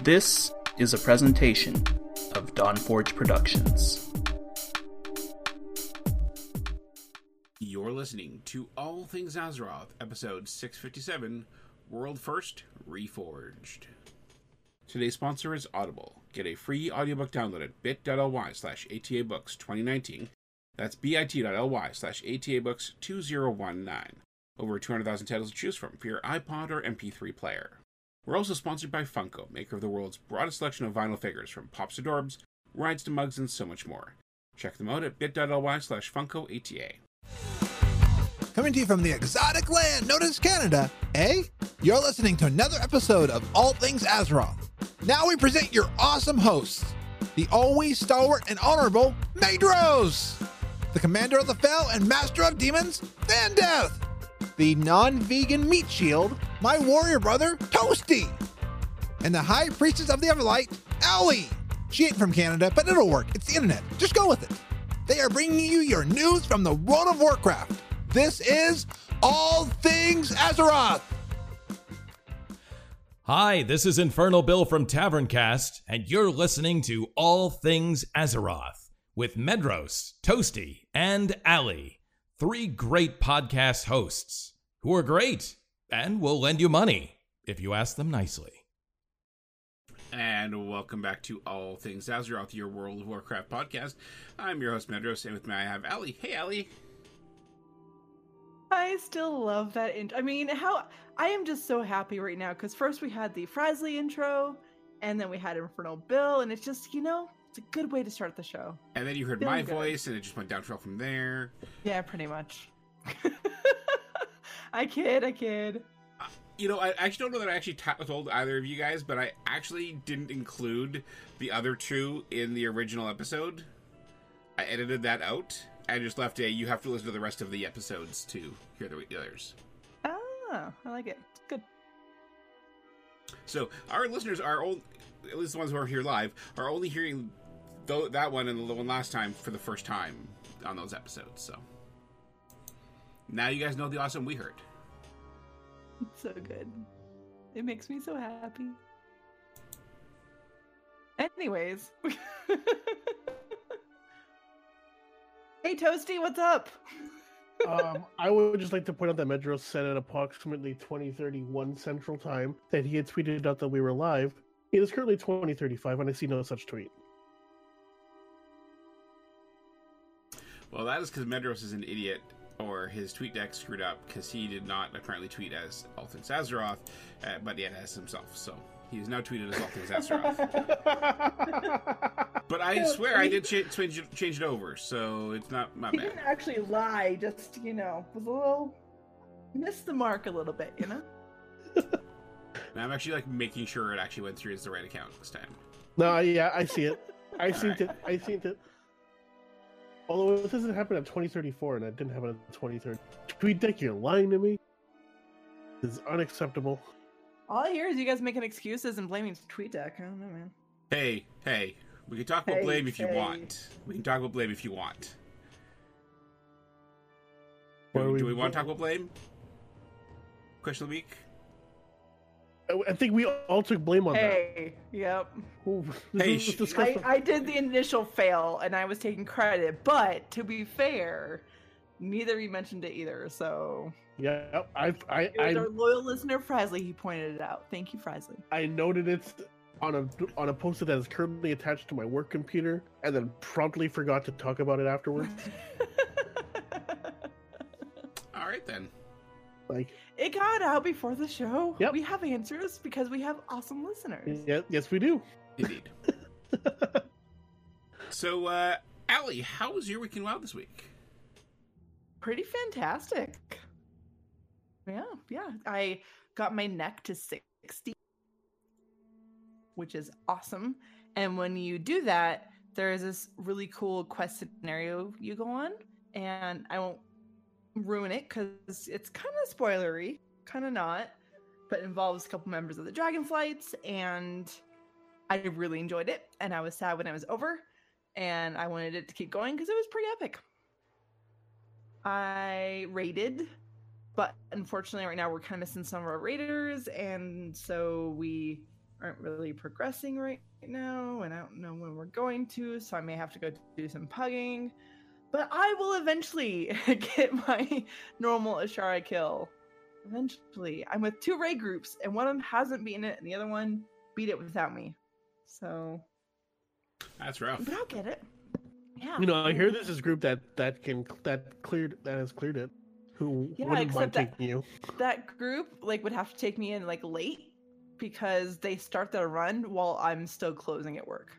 This is a presentation of Dawnforge Productions. You're listening to All Things Azeroth, episode 657 World First Reforged. Today's sponsor is Audible. Get a free audiobook download at bit.ly slash atabooks 2019. That's bit.ly slash atabooks 2019. Over 200,000 titles to choose from for your iPod or MP3 player. We're also sponsored by Funko, maker of the world's broadest selection of vinyl figures from pops to dorbs, rides to mugs, and so much more. Check them out at bit.ly slash funkoata. Coming to you from the exotic land known as Canada, eh? You're listening to another episode of All Things Azeroth. Now we present your awesome hosts, the always stalwart and honorable Maedros, the commander of the Fell and master of demons, Vandeth, the non-vegan meat shield, my warrior brother, Toasty, and the high priestess of the Everlight, Allie. She ain't from Canada, but it'll work. It's the internet. Just go with it. They are bringing you your news from the world of Warcraft. This is All Things Azeroth. Hi, this is Infernal Bill from Taverncast, and you're listening to All Things Azeroth with Medros, Toasty, and Ali, three great podcast hosts who are great and will lend you money if you ask them nicely. And welcome back to All Things Azeroth, your World of Warcraft podcast. I'm your host, Medros, and with me I have Ali. Hey, Ali. I still love that intro. I mean, how I am just so happy right now because first we had the Frasley intro, and then we had Infernal Bill, and it's just you know it's a good way to start the show. And then you heard Feeling my good. voice, and it just went downhill from there. Yeah, pretty much. I kid, I kid. You know, I actually don't know that I actually told either of you guys, but I actually didn't include the other two in the original episode. I edited that out. I just left a. You have to listen to the rest of the episodes to hear the the others. Oh, I like it. It's good. So our listeners are only, at least the ones who are here live, are only hearing that one and the one last time for the first time on those episodes. So now you guys know the awesome we heard. It's so good. It makes me so happy. Anyways. hey Toasty, what's up? um, I would just like to point out that Medros said at approximately 2031 Central Time that he had tweeted out that we were live. It is currently 2035, and I see no such tweet. Well, that is because Medros is an idiot, or his tweet deck screwed up because he did not apparently tweet as All Things Azeroth, uh, but yet as himself. So he is now tweeted as All Things Azeroth. but I No, swear I did cha- change it, change it over, so it's not my He bad. didn't actually lie, just you know, was a little missed the mark a little bit, you know? Now I'm actually like making sure it actually went through as the right account this time. no, yeah, I see it. I see Alright. it. I seen it. Although this doesn't happen at 2034, and it didn't happen at 2030. Tweet deck, you're lying to me. This is unacceptable. All I hear is you guys making excuses and blaming TweetDeck. I don't know, man. Hey, hey, we can talk about Hey, blame if you hey. want. We can talk about blame if you want. Do, are do we- we want to talk about blame? Question of the week. I- I think we all took blame on Hey, yep. that. Ooh, Hey, is sh- I. I did the initial fail and I was taking credit, but to be fair, neither of you mentioned it either. So yeah, I, I, it was I, our loyal listener Frasley. He pointed it out. Thank you, Frasley. I noted it on a on a post that is currently attached to my work computer, and then promptly forgot to talk about it afterwards. All right then. Like, it got out before the show. Yep. We have answers because we have awesome listeners. yeah, yes, we do. Indeed. so, uh, Allie, how was your weekend wild this week? Pretty fantastic. Yeah, yeah. I got my neck to 60, which is awesome. And when you do that, there is this really cool quest scenario you go on. And I won't ruin it because it's kind of spoilery, kind of not, but involves a couple members of the Dragonflights. And I really enjoyed it. And I was sad when it was over. And I wanted it to keep going because it was pretty epic. I raided, but unfortunately, right now we're kind of missing some of our raiders, and so we, aren't really progressing right now, and I don't know when we're going to, so I may have to go do some pugging. But I will eventually get my normal Azshara kill. Eventually. I'm with two raid groups, and one of them hasn't beaten it, and the other one beat it without me. So, That's rough. but I'll get it. Yeah. You know, I hear there's this group that that can that cleared that has cleared it. Who Yeah, wouldn't mind except that- taking you? that group like would have to take me in like late because they start their run while I'm still closing at work.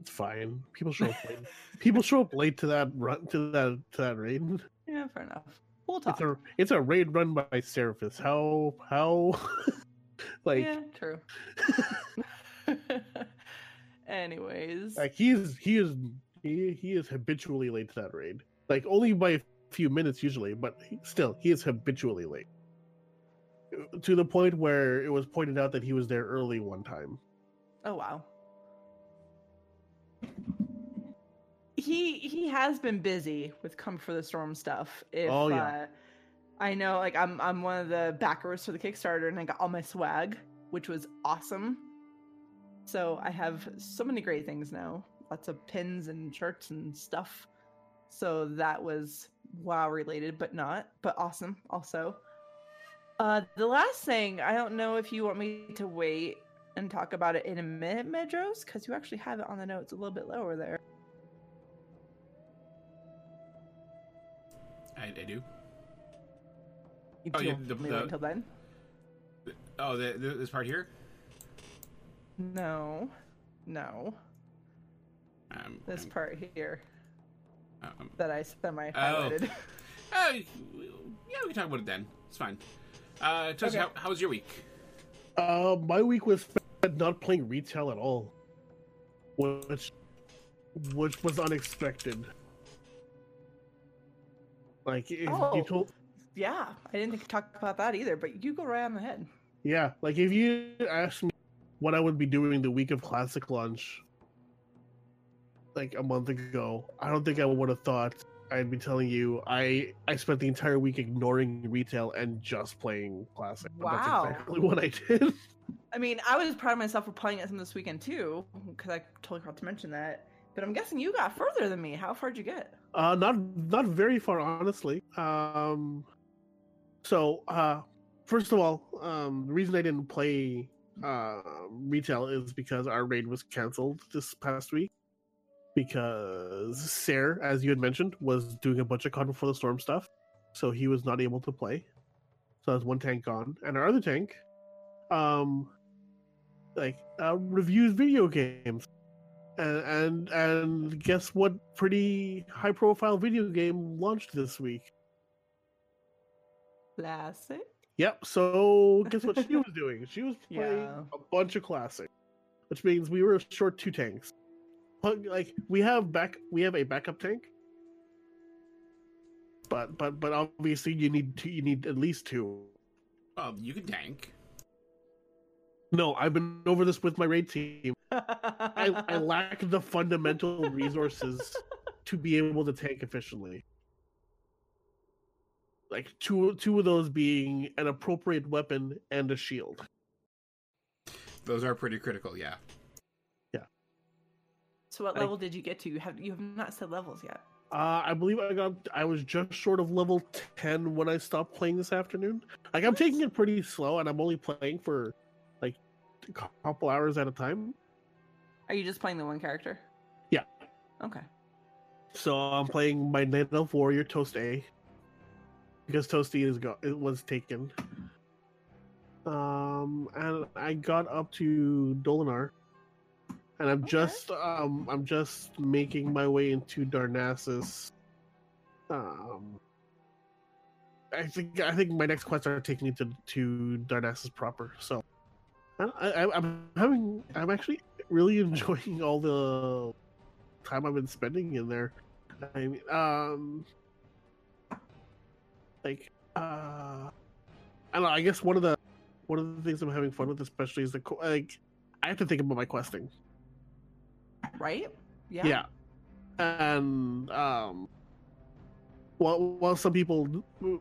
It's fine. People show up late. People show up late to that run to that to that raid. Yeah, fair enough. We'll talk. It's a it's a raid run by Seraphis. How how like yeah, true. Anyways, like he is he is he, he is habitually late to that raid. Like only by a few minutes usually, but still he is habitually late. To the point where it was pointed out that he was there early one time. oh wow. He he has been busy with Con Before the Storm stuff. If Oh, yeah. uh, I know like I'm I'm one of the backers for the Kickstarter and I got all my swag, which was awesome. So I have so many great things now. Lots of pins and shirts and stuff. So that was WoW related, but not, but awesome also. Uh the last thing, I don't know if you want me to wait and talk about it in a minute, Medros, because you actually have it on the notes a little bit lower there. I, I do. You Oh, do yeah, the- the- wait until then? Oh, the, the, this part here. No. No. Um, This um, part here um, that I semi Oh. highlighted. uh, yeah, we can talk about it then. It's fine. Uh, Toast, Okay. how, how was your week? Uh, my week was spent not playing retail at all, which which was unexpected. Like if Oh. you told, yeah, I didn't think talk about that either, but you go right on the head. yeah, like if you asked me what I would be doing the week of classic Lunch, like a month ago, I don't think I would have thought I'd be telling you I I spent the entire week ignoring retail and just playing classic. Wow. that's exactly what I did. I mean, I was proud of myself for playing it some this weekend too, because I totally forgot to mention that. But I'm guessing you got further than me. How far'd you get? Uh, not not very far, honestly. Um, so uh, first of all, um, the reason I didn't play uh retail is because our raid was canceled this past week because Ser, as you had mentioned, was doing a bunch of Con Before the Storm stuff, so he was not able to play. So that's one tank gone, and our other tank, um, like uh, reviews video games and and and guess what pretty high profile video game launched this week Classic. yep so guess what she was doing she was playing Yeah. a bunch of classic which means we were short two tanks but like we have back we have a backup tank but but but obviously you need two you need at least two Well, you can tank. No i've been over this with my raid team I, I lack the fundamental resources to be able to tank efficiently. Like two two of those being an appropriate weapon and a shield. Those are pretty critical. Yeah. Yeah. So, what I- level did you get to? You have you have not said levels yet. Uh, I believe I got I was just short of level ten when I stopped playing this afternoon. Like I'm taking it pretty slow, and I'm only playing for like a couple hours at a time. Are you just playing the one character? Yeah. Okay. So I'm playing my Night Elf Warrior Toast A because Toasty is go it was taken. Um, and I got up to Dolanaar, and I'm Okay. just um I'm just making my way into Darnassus. Um, I think I think my next quests are taking me to to Darnassus proper. So, I, I'm having I'm actually really enjoying all the time I've been spending in there. I mean, um, like, uh, I don't know. I guess one of the one of the things I'm having fun with, especially, is the like, I have to think about my questing. Right? Yeah. Yeah, and um, while while some people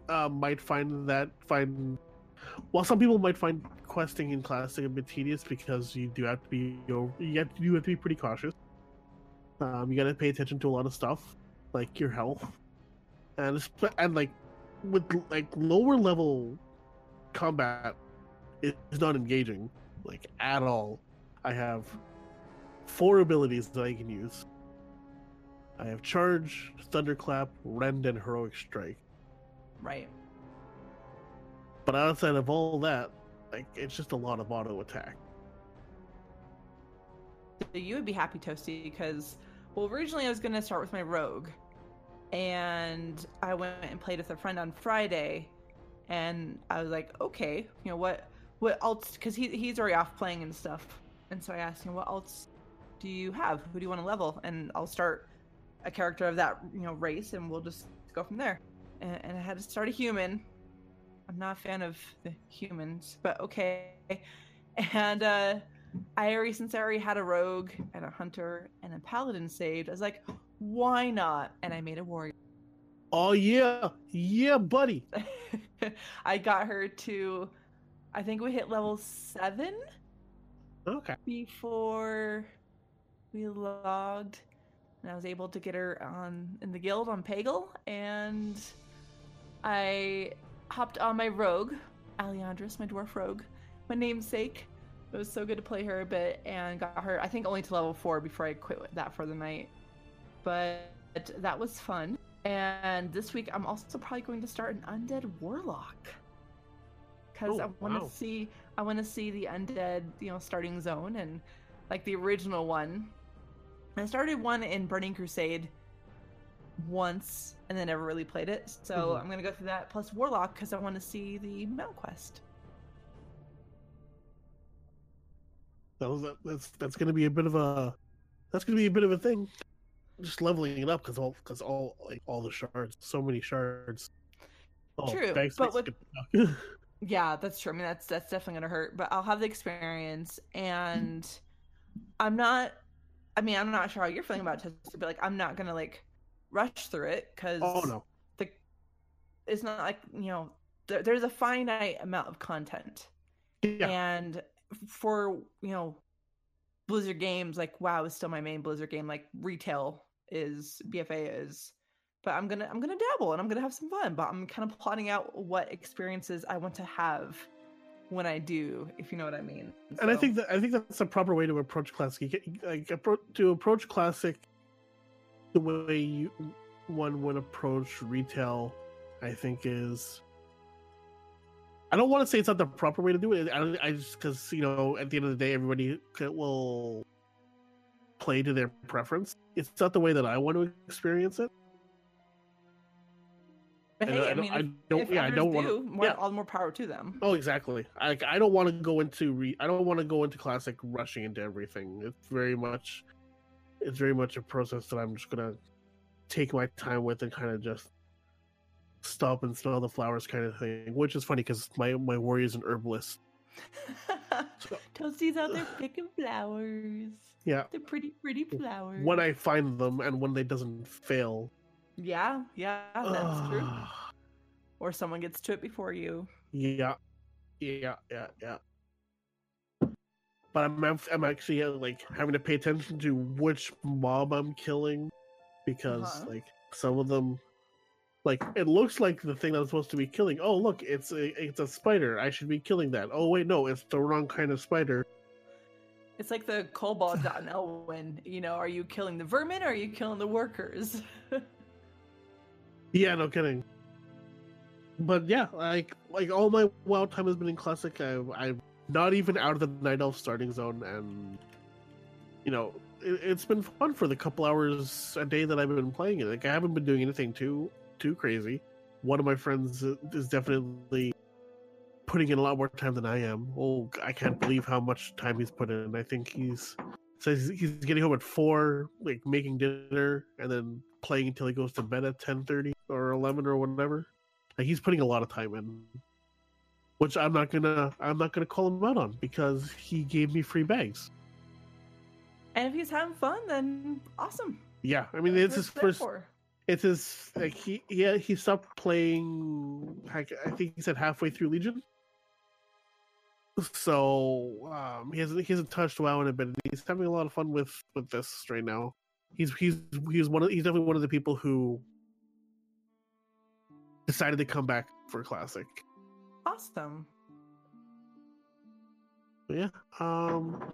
uh, might find that find, while some people might find questing in classic a bit tedious because you do have to be you have to, you have to be pretty cautious. Um, you got to pay attention to a lot of stuff, like your health, and and like with like lower level combat is not engaging like at all. I have four abilities that I can use. I have charge, thunderclap, rend, and heroic strike. Right. But outside of all that, like it's just a lot of auto attack. You would be happy, Toasty, because well, originally I was gonna start with my rogue, and I went and played with a friend on Friday, and I was like, okay, you know what, what else? Because he he's already off playing and stuff, and so I asked him, what else do you have? Who do you want to level? And I'll start a character of that you know race, and we'll just go from there. And, and I had to start a human. I'm not a fan of the humans, but okay. And uh I already since I already had a rogue and a hunter and a paladin saved, I was like, why not? And I made a warrior. Oh yeah, yeah, buddy. I got her to I think we hit level seven Okay. before we logged. And I was able to get her on in the guild on Pagle and I hopped on my rogue, Aleandris, my dwarf rogue, my namesake. It was so good to play her a bit and got her, I think, only to level four before I quit that for the night. But that was fun. And this week, I'm also probably going to start an undead warlock because Oh, I want to wow. see, I want to see the undead, you know, starting zone and like the original one. I started one in Burning Crusade once and then never really played it. So Mhm. I'm gonna go through that plus Warlock because I want to see the Mount Quest. That was that's that's gonna be a bit of a that's gonna be a bit of a thing. Just leveling it up because all because all like all the shards, so many shards. Oh, True, backspace but with- Yeah, that's true. I mean, that's that's definitely gonna hurt, but I'll have the experience, and I'm not. I mean, I'm not sure how you're feeling about it, but like, I'm not gonna like rush through it because oh no, the it's not like you know there, there's a finite amount of content. yeah, and for you know blizzard games like wow is still my main blizzard game like retail is bfa is but i'm gonna i'm gonna dabble and i'm gonna have some fun but i'm kind of plotting out what experiences i want to have when i do if you know what i mean and I think that I think that's a proper way to approach classic. Like to approach classic, the way you one would approach retail, I think is. I don't want to say it's not the proper way to do it. I, I just because you know at the end of the day, everybody will play to their preference. It's not the way that I want to experience it. but I hey, I, I mean I don't- if yeah, I don't wanna- more, yeah. all the more power to them Oh, exactly. I I don't want to go into re. I don't want to go into classic rushing into everything. It's very much, it's very much a process that I'm just gonna take my time with and kind of just stop and smell the flowers kind of thing. Which is funny because my my is an herbalist. So- toasty's out there picking flowers Yeah. they're pretty pretty flowers When I find them and when they doesn't fail. yeah yeah that's true or someone gets to it before you. Yeah, yeah, yeah, yeah. But I'm I'm actually uh, like having to pay attention to which mob I'm killing because Uh-huh. like some of them, like it looks like the thing that I'm supposed to be killing. Oh look, it's a it's a spider. I should be killing that. Oh wait, no, it's the wrong kind of spider. It's like the kobolds out in Elwynn. You know, are you killing the vermin or are you killing the workers? Yeah, no kidding. But yeah, like like all my wild time has been in classic. I, I'm not even out of the night elf starting zone, and you know it, it's been fun for the couple hours a day that I've been playing it. Like I haven't been doing anything too too crazy. One of my friends is definitely putting in a lot more time than I am. Oh, I can't believe how much time he's put in. I think he's says he's getting home at four, like making dinner, and then playing until he goes to bed at ten thirty or eleven or whatever. Like he's putting a lot of time in, which I'm not gonna I'm not gonna call him out on because he gave me free bags. and if he's having fun, then awesome. Yeah, I mean That's it's his first. for. It's his like he yeah he stopped playing. I I think he said halfway through Legion. so um, he hasn't he hasn't touched WoW in a bit. He's having a lot of fun with with this right now. He's he's he's one of he's definitely one of the people who decided to come back for classic. Awesome. Yeah, um,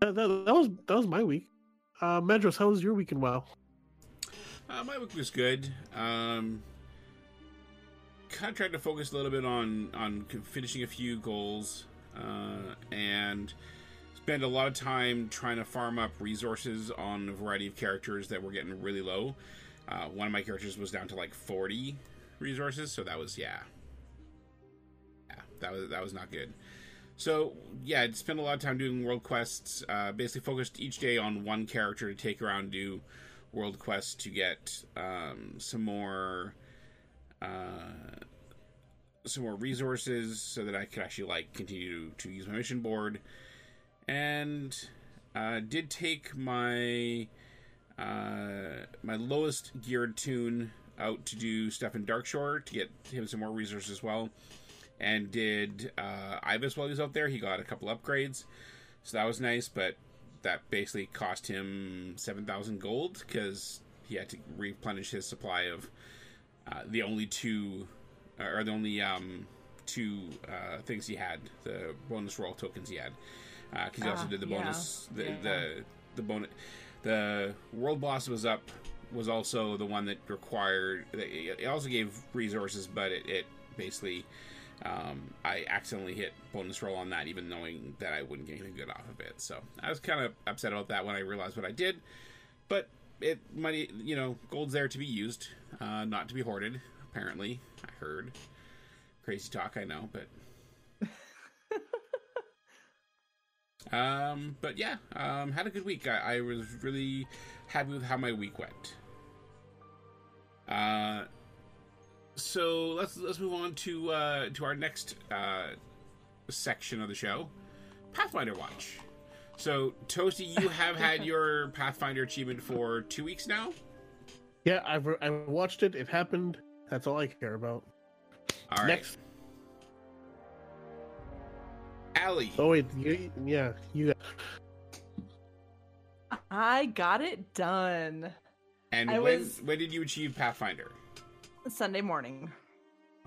that, that, that was that was my week. Uh, Medros, how was your week in WoW? Uh, my week was good. Um, kind of tried to focus a little bit on on finishing a few goals, uh, and spend a lot of time trying to farm up resources on a variety of characters that were getting really low. Uh, one of my characters was down to like forty resources, so that was yeah, yeah, that was that was not good. So yeah, I'd spent a lot of time doing world quests. Uh, basically, focused each day on one character to take around do world quests to get um, some more uh, some more resources so that I could actually like continue to, to use my mission board. And uh, did take my uh, my lowest geared toon out to do stuff in Darkshore to get him some more resources as well. And did uh, Ivus while he was out there. He got a couple upgrades, so that was nice. But that basically cost him 7,000 gold because he had to replenish his supply of uh, the only two, or the only um, two uh, things he had, the bonus roll tokens he had. Because he also Ah, did the yeah. bonus, the, Yeah. the the bonus, the world boss was up was also the one that required. It also gave resources, but it, it basically um, I accidentally hit bonus roll on that, even knowing that I wouldn't get anything good off of it. So I was kind of upset about that when I realized what I did. But it money, you know, gold's there to be used, uh, not to be hoarded. Apparently, I heard crazy talk. I know, but. um, but yeah, um, had a good week. I, I was really happy with how my week went. Uh, so let's let's move on to uh, to our next uh, section of the show, Pathfinder Watch. So Toasty, you have had your Pathfinder achievement for two weeks now. Yeah, I've re- I watched it. It happened. That's all I care about. All right, Next. Allie. Oh wait, you, yeah, you. I got it done and I when was- when did you achieve Pathfinder? Sunday morning.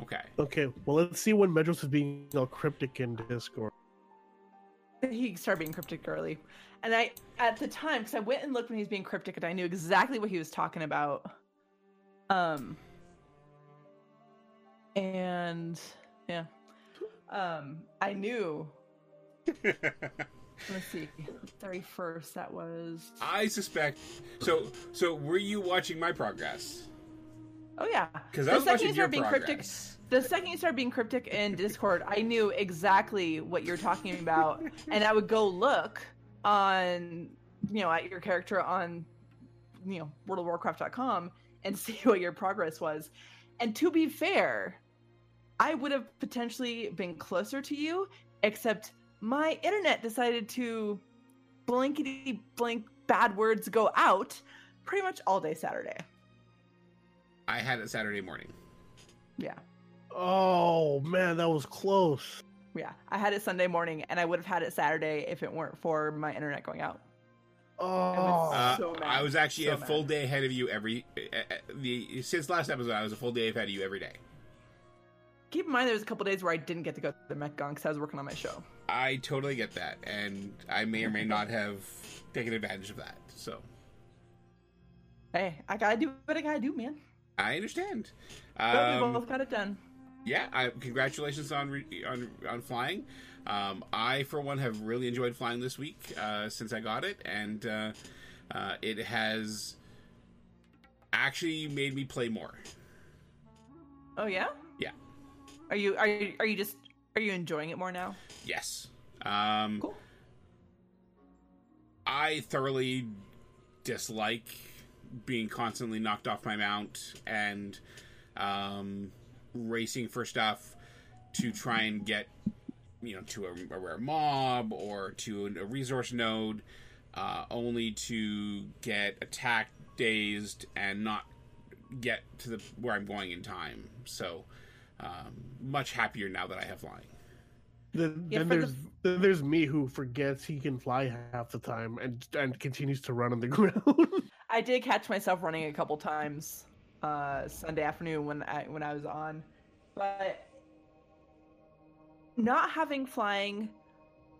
Okay. Okay, well let's see when Medros is being all cryptic in Discord. He started being cryptic early. And I, at the time, because I went and looked when he was being cryptic and I knew exactly what he was talking about. Um, and yeah, um, I knew. Let's see, 31st, that was. I suspect. So so were you watching my progress? Oh, yeah. Because The second you started being progress. cryptic, the second you started being cryptic in Discord, I knew exactly what you're talking about, and I would go look on, you know, at your character on, you know, WorldOfWarcraft.com and see what your progress was. And to be fair, I would have potentially been closer to you, except my internet decided to blankety blank bad words go out pretty much all day Saturday. I had it Saturday morning. Yeah. Oh man, that was close. Yeah, I had it Sunday morning, and I would have had it Saturday if it weren't for my internet going out. Oh, Uh, So mad. I was actually So a full day ahead of you every uh, uh, the since last episode. I was a full day ahead of you every day. Keep in mind, there was a couple days where I didn't get to go to the Mechagon because I was working on my show. I totally get that, and I may or may not have taken advantage of that. So Hey, I gotta do what I gotta do, man. I understand. But we Um, both got it done. yeah, I, congratulations on re, on on flying. Um, I, for one, have really enjoyed flying this week uh, since I got it, and uh, uh, it has actually made me play more. Oh yeah. Yeah. Are you are you are you just are you enjoying it more now? Yes. Um, Cool. I thoroughly dislike being constantly knocked off my mount and um, racing for stuff to try and get, you know, to a, a rare mob or to a resource node, uh, only to get attacked, dazed, and not get to the where I'm going in time. So, um, much happier now that I have flying. Then, Yeah, then for the there's then there's me who forgets he can fly half the time and and continues to run on the ground. I did catch myself running a couple times uh, Sunday afternoon when I when I was on, but not having flying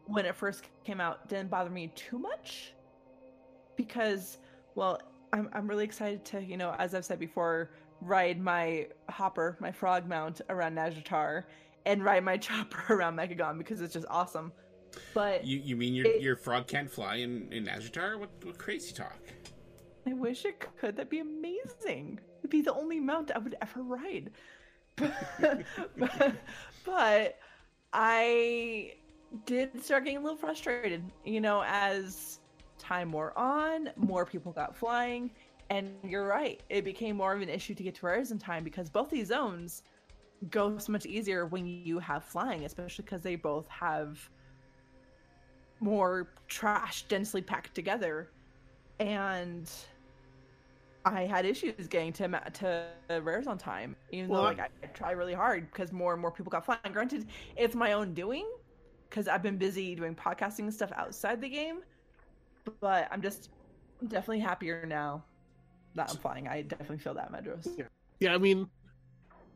when it first came out didn't bother me too much because well I'm I'm really excited to you know as I've said before ride my hopper my frog mount around Nazjatar and ride my chopper around Mechagon because it's just awesome. But You you mean your It- your frog can't fly in in Nazjatar? What what crazy talk? I wish it could. That'd be amazing. It'd be the only mount I would ever ride. but, but I did start getting a little frustrated, you know, as time wore on, more people got flying, and you're right, it became more of an issue to get to Rares in time because both these zones go so much easier when you have flying, especially because they both have more trash densely packed together and I had issues getting to to rares on time, even Well, though I- like I, I try really hard because more and more people got flying. Granted, it's my own doing because I've been busy doing podcasting and stuff outside the game, but I'm just definitely happier now that I'm flying. I definitely feel that, Medros. Yeah. yeah, I mean,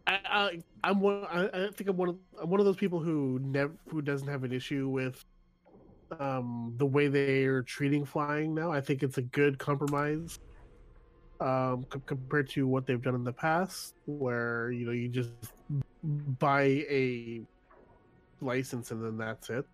I, I I'm one. I, I think I'm one of I'm one of those people who never who doesn't have an issue with um the way they're treating flying now. I think it's a good compromise um com- compared to what they've done in the past, where you know you just buy a license and then that's it.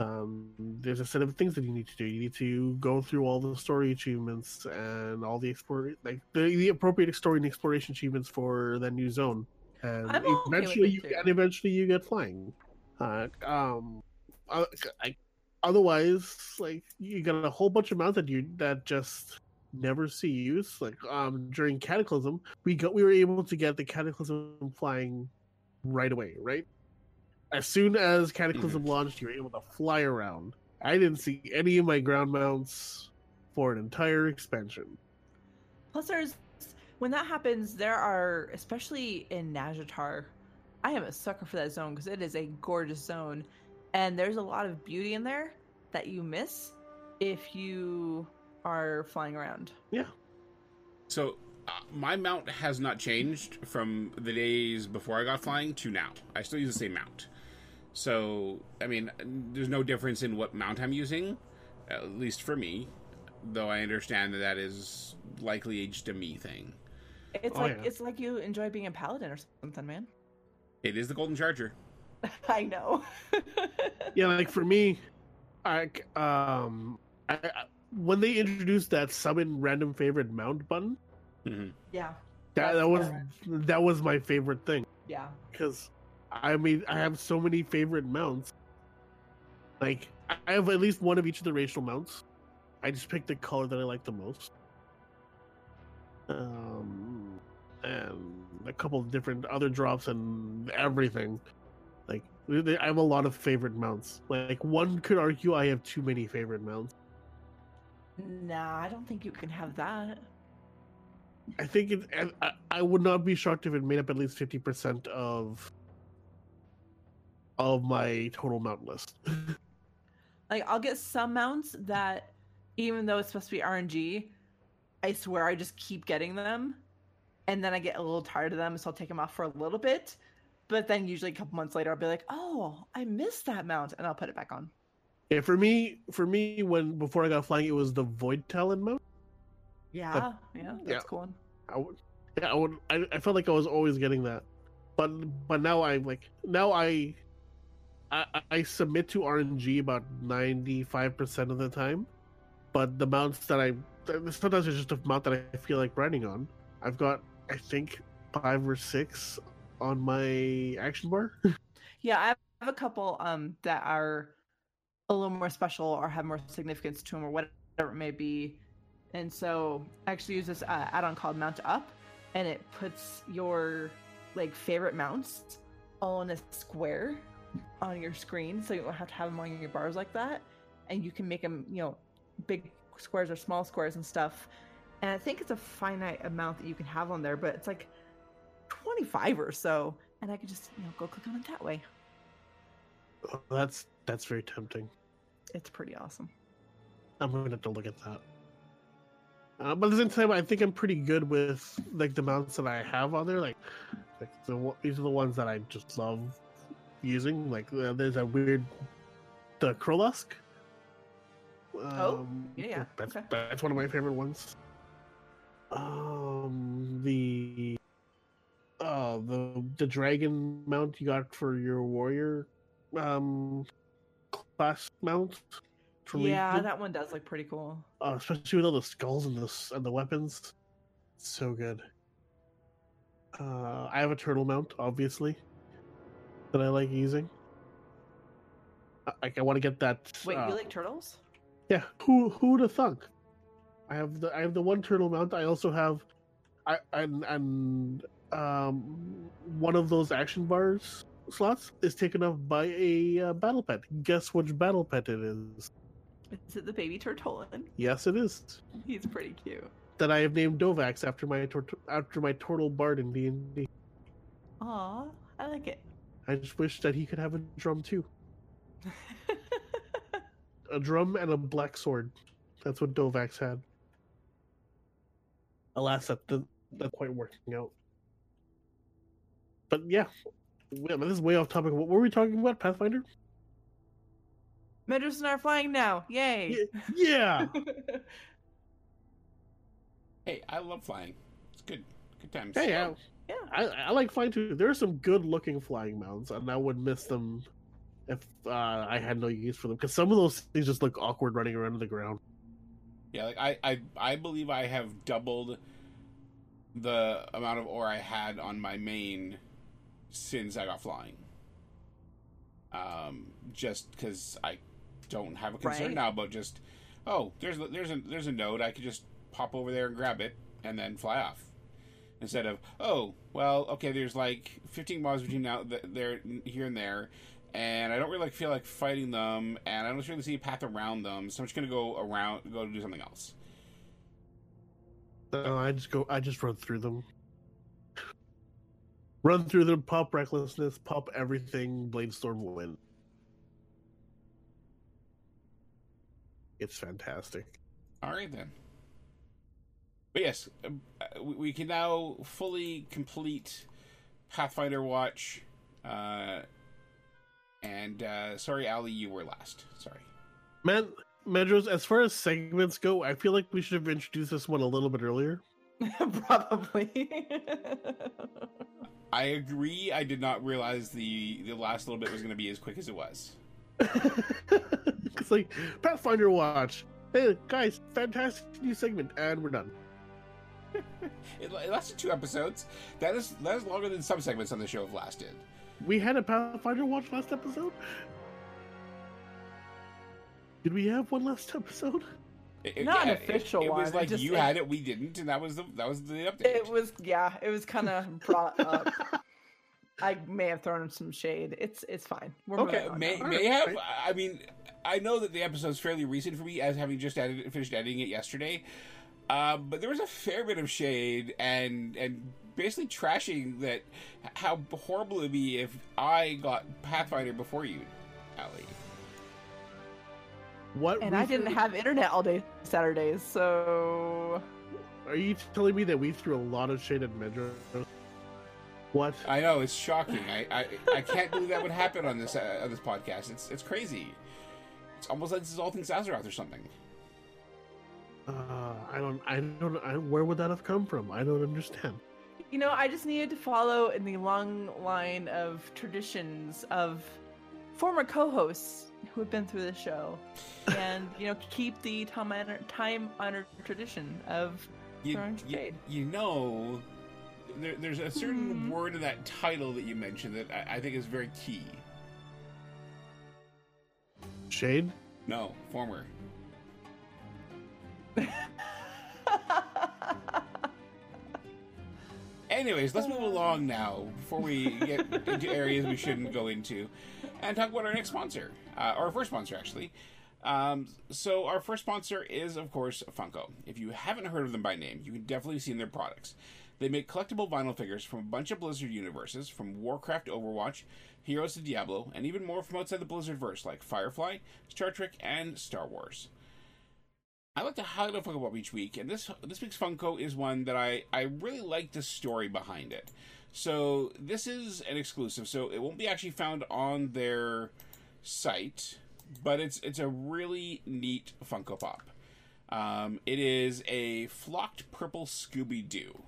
Um, there's a set of things that you need to do. You need to go through all the story achievements and all the explore like the, the appropriate story and exploration achievements for that new zone. And okay eventually, you, and eventually you get flying. Uh, um, uh, I, otherwise, like you got a whole bunch of mounts that you that just never see use. Like um, during Cataclysm, we got we were able to get the Cataclysm flying right away, right? As soon as Cataclysm launched, you were able to fly around. I didn't see any of my ground mounts for an entire expansion. Plus, there's when that happens, there are especially in Nazjatar. I am a sucker for that zone because it is a gorgeous zone, and there's a lot of beauty in there that you miss if you are flying around. Yeah. So uh, my mount has not changed from the days before I got flying to now. I still use the same mount. So I mean, there's no difference in what mount I'm using, at least for me. Though I understand that that is likely just a me thing. It's Oh, like yeah. it's like you enjoy being a paladin or something, man. It is the golden charger. I know. Yeah, like for me, I um, I, I, when they introduced that summon random favorite mount button, hmm yeah, that that was correct. that was my favorite thing yeah. because I mean I have so many favorite mounts. Like I have at least one of each of the racial mounts. I just picked the color that I like the most. Um, and a couple of different other drops and everything. Like I have a lot of favorite mounts. Like one could argue I have too many favorite mounts. Nah, I don't think you can have that. I think it. I, I would not be shocked if it made up at least fifty percent of of my total mount list. Like I'll get some mounts that, even though it's supposed to be RNG, I swear I just keep getting them, and then I get a little tired of them, so I'll take them off for a little bit. But then usually a couple months later, I'll be like, "Oh, I missed that mount," and I'll put it back on. Yeah, for me, for me, when before I got flying, it was the Void Talon mount. Yeah, yeah, that's yeah. cool. I would, yeah, I would. I, I felt like I was always getting that, but but now I'm like now I. I, I submit to RNG about ninety five percent of the time, but the mounts that I sometimes it's just a mount that I feel like riding on. I've got I think five or six on my action bar. Yeah, I have a couple um that are a little more special or have more significance to them or whatever it may be. And so I actually use this uh, add-on called Mount Up, and it puts your like favorite mounts all in a square on your screen, so you don't have to have them on your bars like that, and you can make them you know big squares or small squares and stuff. And I think it's a finite amount that you can have on there, but it's like 25 or so, and I can just you know go click on it that way. That's that's very tempting. It's pretty awesome. I'm gonna have to look at that. Uh, but at the same time, I think I'm pretty good with like the mounts that I have on there. Like, like the, these are the ones that I just love using. Like, uh, there's a weird the Krolusk. Oh, yeah, yeah, That's okay. that's one of my favorite ones. Um, the uh the the dragon mount you got for your warrior um class mount. for Yeah, Legion. that one does look pretty cool. uh, especially with all the skulls and the and the weapons. So good. Uh, I have a turtle mount, obviously, that I like using. I, like, I want to get that. Wait, uh, you like turtles? Yeah, who who would have thunk? I have the I have the one turtle mount. I also have, I and and um one of those action bars slots is taken up by a uh, battle pet. Guess which battle pet it is? Is it the baby Tortollan? Yes, it is. He's pretty cute. that I have named Dovax after my tor- after my turtle bard in D and D. Aw, I like it. I just wish that he could have a drum too, a drum and a black sword. That's what Dovax had. Alas, that didn't not quite working out. But yeah, yeah, this is way off topic. What were we talking about? Pathfinder? Medros and I are flying now. Yay! Yeah. Hey, I love flying. It's good. Good times. hey, I, yeah. I, I like flying too. There are some good looking flying mounts, and I would miss them if uh, I had no use for them. Because some of those things just look awkward running around on the ground. Yeah, like I, I, I believe I have doubled the amount of ore I had on my main since I got flying. Um, just because I don't have a concern Right. now about just, oh, there's there's a there's a node I could just pop over there and grab it and then fly off, instead of oh well okay there's like 15 miles between now th- there here and there. And I don't really like, feel like fighting them, and I don't really see a path around them, so I'm just gonna go around, go do something else. No, I just go. I just run through them. Run through them. Pop recklessness. Pop everything. Bladestorm will win. It's fantastic. All right then. But yes, uh, we- we can now fully complete Pathfinder Watch. Uh, and uh, sorry, Ali, you were last. Sorry. Man, Medros, as far as segments go, I feel like we should have introduced this one a little bit earlier. Probably. I agree. I did not realize the the last little bit was going to be as quick as it was. it's like Pathfinder Watch. Hey guys, fantastic new segment, and we're done. It, it lasted two episodes. That is that is longer than some segments on the show have lasted. We had a Pathfinder Watch last episode. Did we have one last episode? It- it- Not yeah, it- official it, was one, it like just- you it- had it, we didn't, and that was the that was the update. it was yeah, it was kind of brought up. I may have thrown some shade. It's it's fine. We're Okay, may now. may have. I mean, I know that the episode's fairly recent for me, as having just edited, finished editing it yesterday. Um, but there was a fair bit of shade and and basically trashing that how horrible it'd be if I got Pathfinder before you, Ali. What? And I didn't have internet all day Saturdays, so Are you telling me that we threw a lot of shade at Medros? What? I know it's shocking. I, I I can't believe that would happen on this uh, on this podcast. It's it's crazy. It's almost like this is all things Azeroth or something. Uh, I don't. I don't. I, where would that have come from? I don't understand. you know, I just needed to follow in the long line of traditions of former co-hosts who have been through the show, and you know, keep the time honored time honored tradition of You, throwing you, shade. you know, there, there's a certain Hmm. word in that title that you mentioned that I, I think is very key. Shade. No, former. Anyways, let's move along now before we get into areas we shouldn't go into and talk about our next sponsor, uh, our first sponsor, actually. Um, so, our first sponsor is, of course, Funko. If you haven't heard of them by name, you can definitely see their products. They make collectible vinyl figures from a bunch of Blizzard universes, from Warcraft, Overwatch, Heroes of Diablo, and even more from outside the Blizzard verse, like Firefly, Star Trek, and Star Wars. I like to highlight a Funko Pop each week, and this this week's Funko is one that I, I really like the story behind it. So this is an exclusive, so it won't be actually found on their site, but it's it's a really neat Funko Pop. Um, it is a flocked purple Scooby Doo.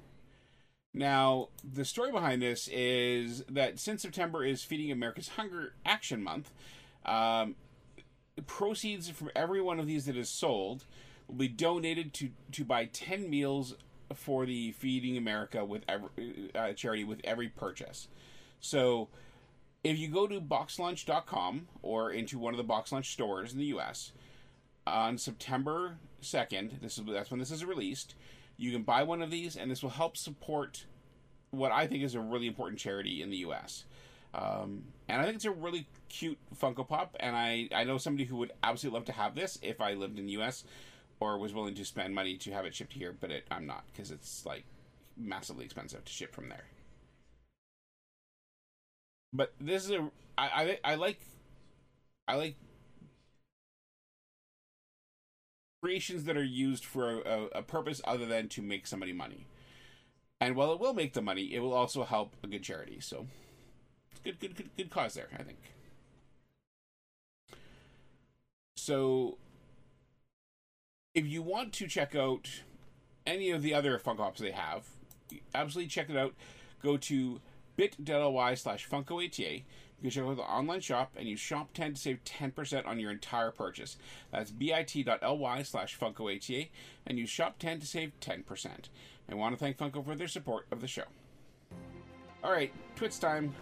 Now, the story behind this is that since September is Feeding America's Hunger Action Month, um, proceeds from every one of these that is sold will be donated to to buy 10 meals for the Feeding America with every uh, charity with every purchase. So, if you go to boxlunch.com or into one of the box lunch stores in the US on September 2nd, this is that's when this is released, you can buy one of these and this will help support what I think is a really important charity in the US. Um, and I think it's a really cute Funko Pop, and I, I know somebody who would absolutely love to have this if I lived in the US or was willing to spend money to have it shipped here, but it, I'm not because it's like massively expensive to ship from there. But this is a I, I, I like I like creations that are used for a, a purpose other than to make somebody money. And while it will make the money, it will also help a good charity. So, good, good, good, good cause there, I think. So, if you want to check out any of the other Funko Pops they have, absolutely check it out. Go to bit.ly slash FunkoATA. You can check out the online shop and use shop 10 to save 10% on your entire purchase. That's bit.ly slash FunkoATA and use shop 10 to save 10%. I want to thank Funko for their support of the show. All right, Twits time.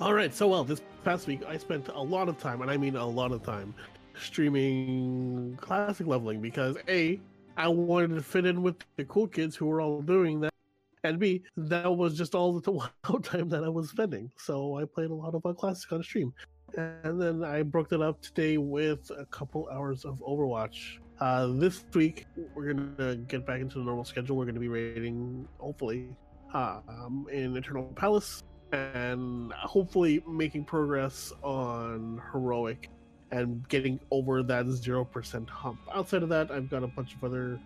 All right, so well, this past week I spent a lot of time, and I mean a lot of time, streaming classic leveling because A, I wanted to fit in with the cool kids who were all doing that, and B, that was just all the time that I was spending. So I played a lot of uh, classic on stream. And then I broke it up today with a couple hours of Overwatch. Uh, this week, we're going to get back into the normal schedule. We're going to be raiding, hopefully, uh, um, in Eternal Palace and hopefully making progress on Heroic and getting over that 0% hump. Outside of that, I've got a bunch of other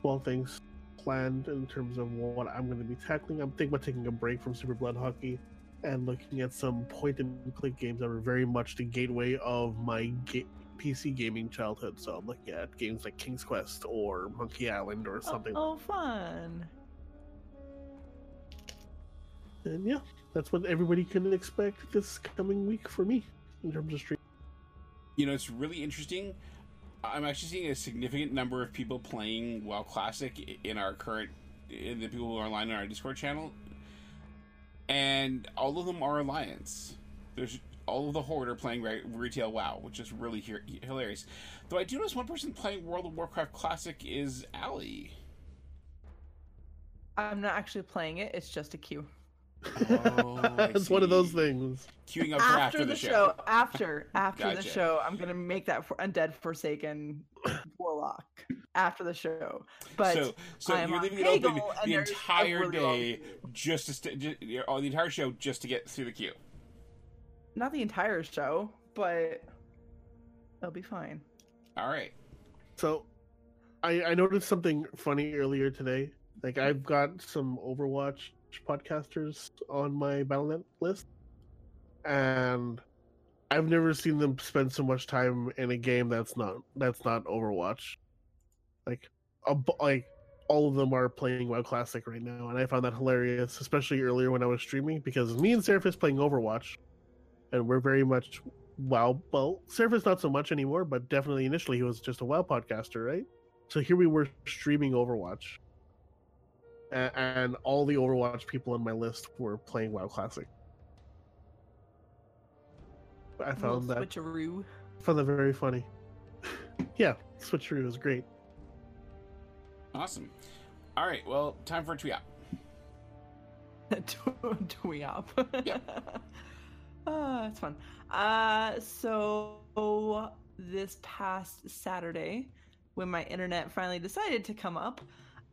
small things planned in terms of what I'm going to be tackling. I'm thinking about taking a break from Super Blood Hockey and looking at some point and click games that were very much the gateway of my ga- PC gaming childhood. So I'm looking at games like King's Quest or Monkey Island or oh, something. Oh, fun. And yeah, that's what everybody can expect this coming week for me in terms of stream. You know, it's really interesting. I'm actually seeing a significant number of people playing WoW Classic in our current, in the people who are online in our Discord channel, and all of them are Alliance. There's all of the Horde are playing re- retail WoW, which is really he- hilarious. Though I do notice one person playing World of Warcraft Classic is Ali. I'm not actually playing it. It's just a queue. Oh, I it's one of those things. Queuing up for after, the, show. After after the show, I'm gonna make that for Undead Forsaken Warlock after the show. But so, so I'm you're on leaving it open the entire really day queue. just to st- just, the entire show just to get through the queue. not the entire show, but it'll be fine. All right. So, I I noticed something funny earlier today. Like I've got some Overwatch podcasters on my Battle.net list, and I've never seen them spend so much time in a game that's not that's not Overwatch. Like, a, like all of them are playing WoW Classic right now, and I found that hilarious, especially earlier when I was streaming because me and Seraphis playing Overwatch, and we're very much WoW. Well, Seraphis not so much anymore, but definitely initially he was just a WoW podcaster, right? So here we were streaming Overwatch, A- and all the Overwatch people on my list were playing WoW Classic. I found Little that switcheroo. found that very funny. yeah, switcheroo was great. Awesome. All right. Well, time for a tweet. Tweop. Yeah. Ah, it's fun. Uh, so this past Saturday, when my internet finally decided to come up,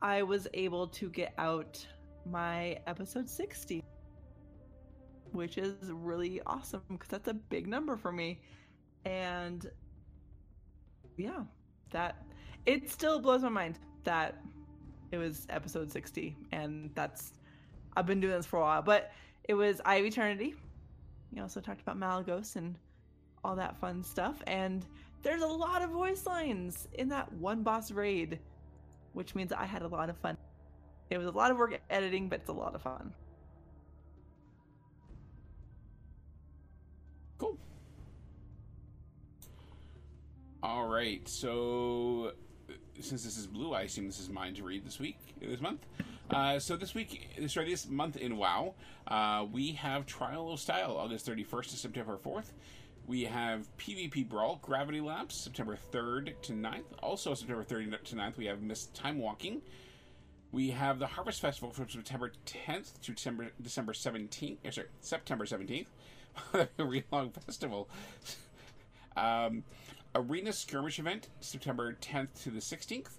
I was able to get out my episode 60, which is really awesome because that's a big number for me. And yeah, that it still blows my mind that it was episode 60 and that's I've been doing this for a while, but it was Eye of Eternity. We also talked about Malygos and all that fun stuff and there's a lot of voice lines in that one boss raid, which means I had a lot of fun. It was a lot of work editing, but it's a lot of fun. Cool. All right. So, since this is blue, I assume this is mine to read this week, this month. Uh, so this week, sorry, this month in WoW, uh, we have Trial of Style, August 31st to September 4th. We have PvP Brawl, Gravity Lapse, September 3rd to 9th. Also, September 3rd to 9th, we have Mist Time Walking. We have the Harvest Festival from September 10th to December December 17th. Or sorry, September 17th. a really long festival. um, Arena Skirmish event, September 10th to the 16th.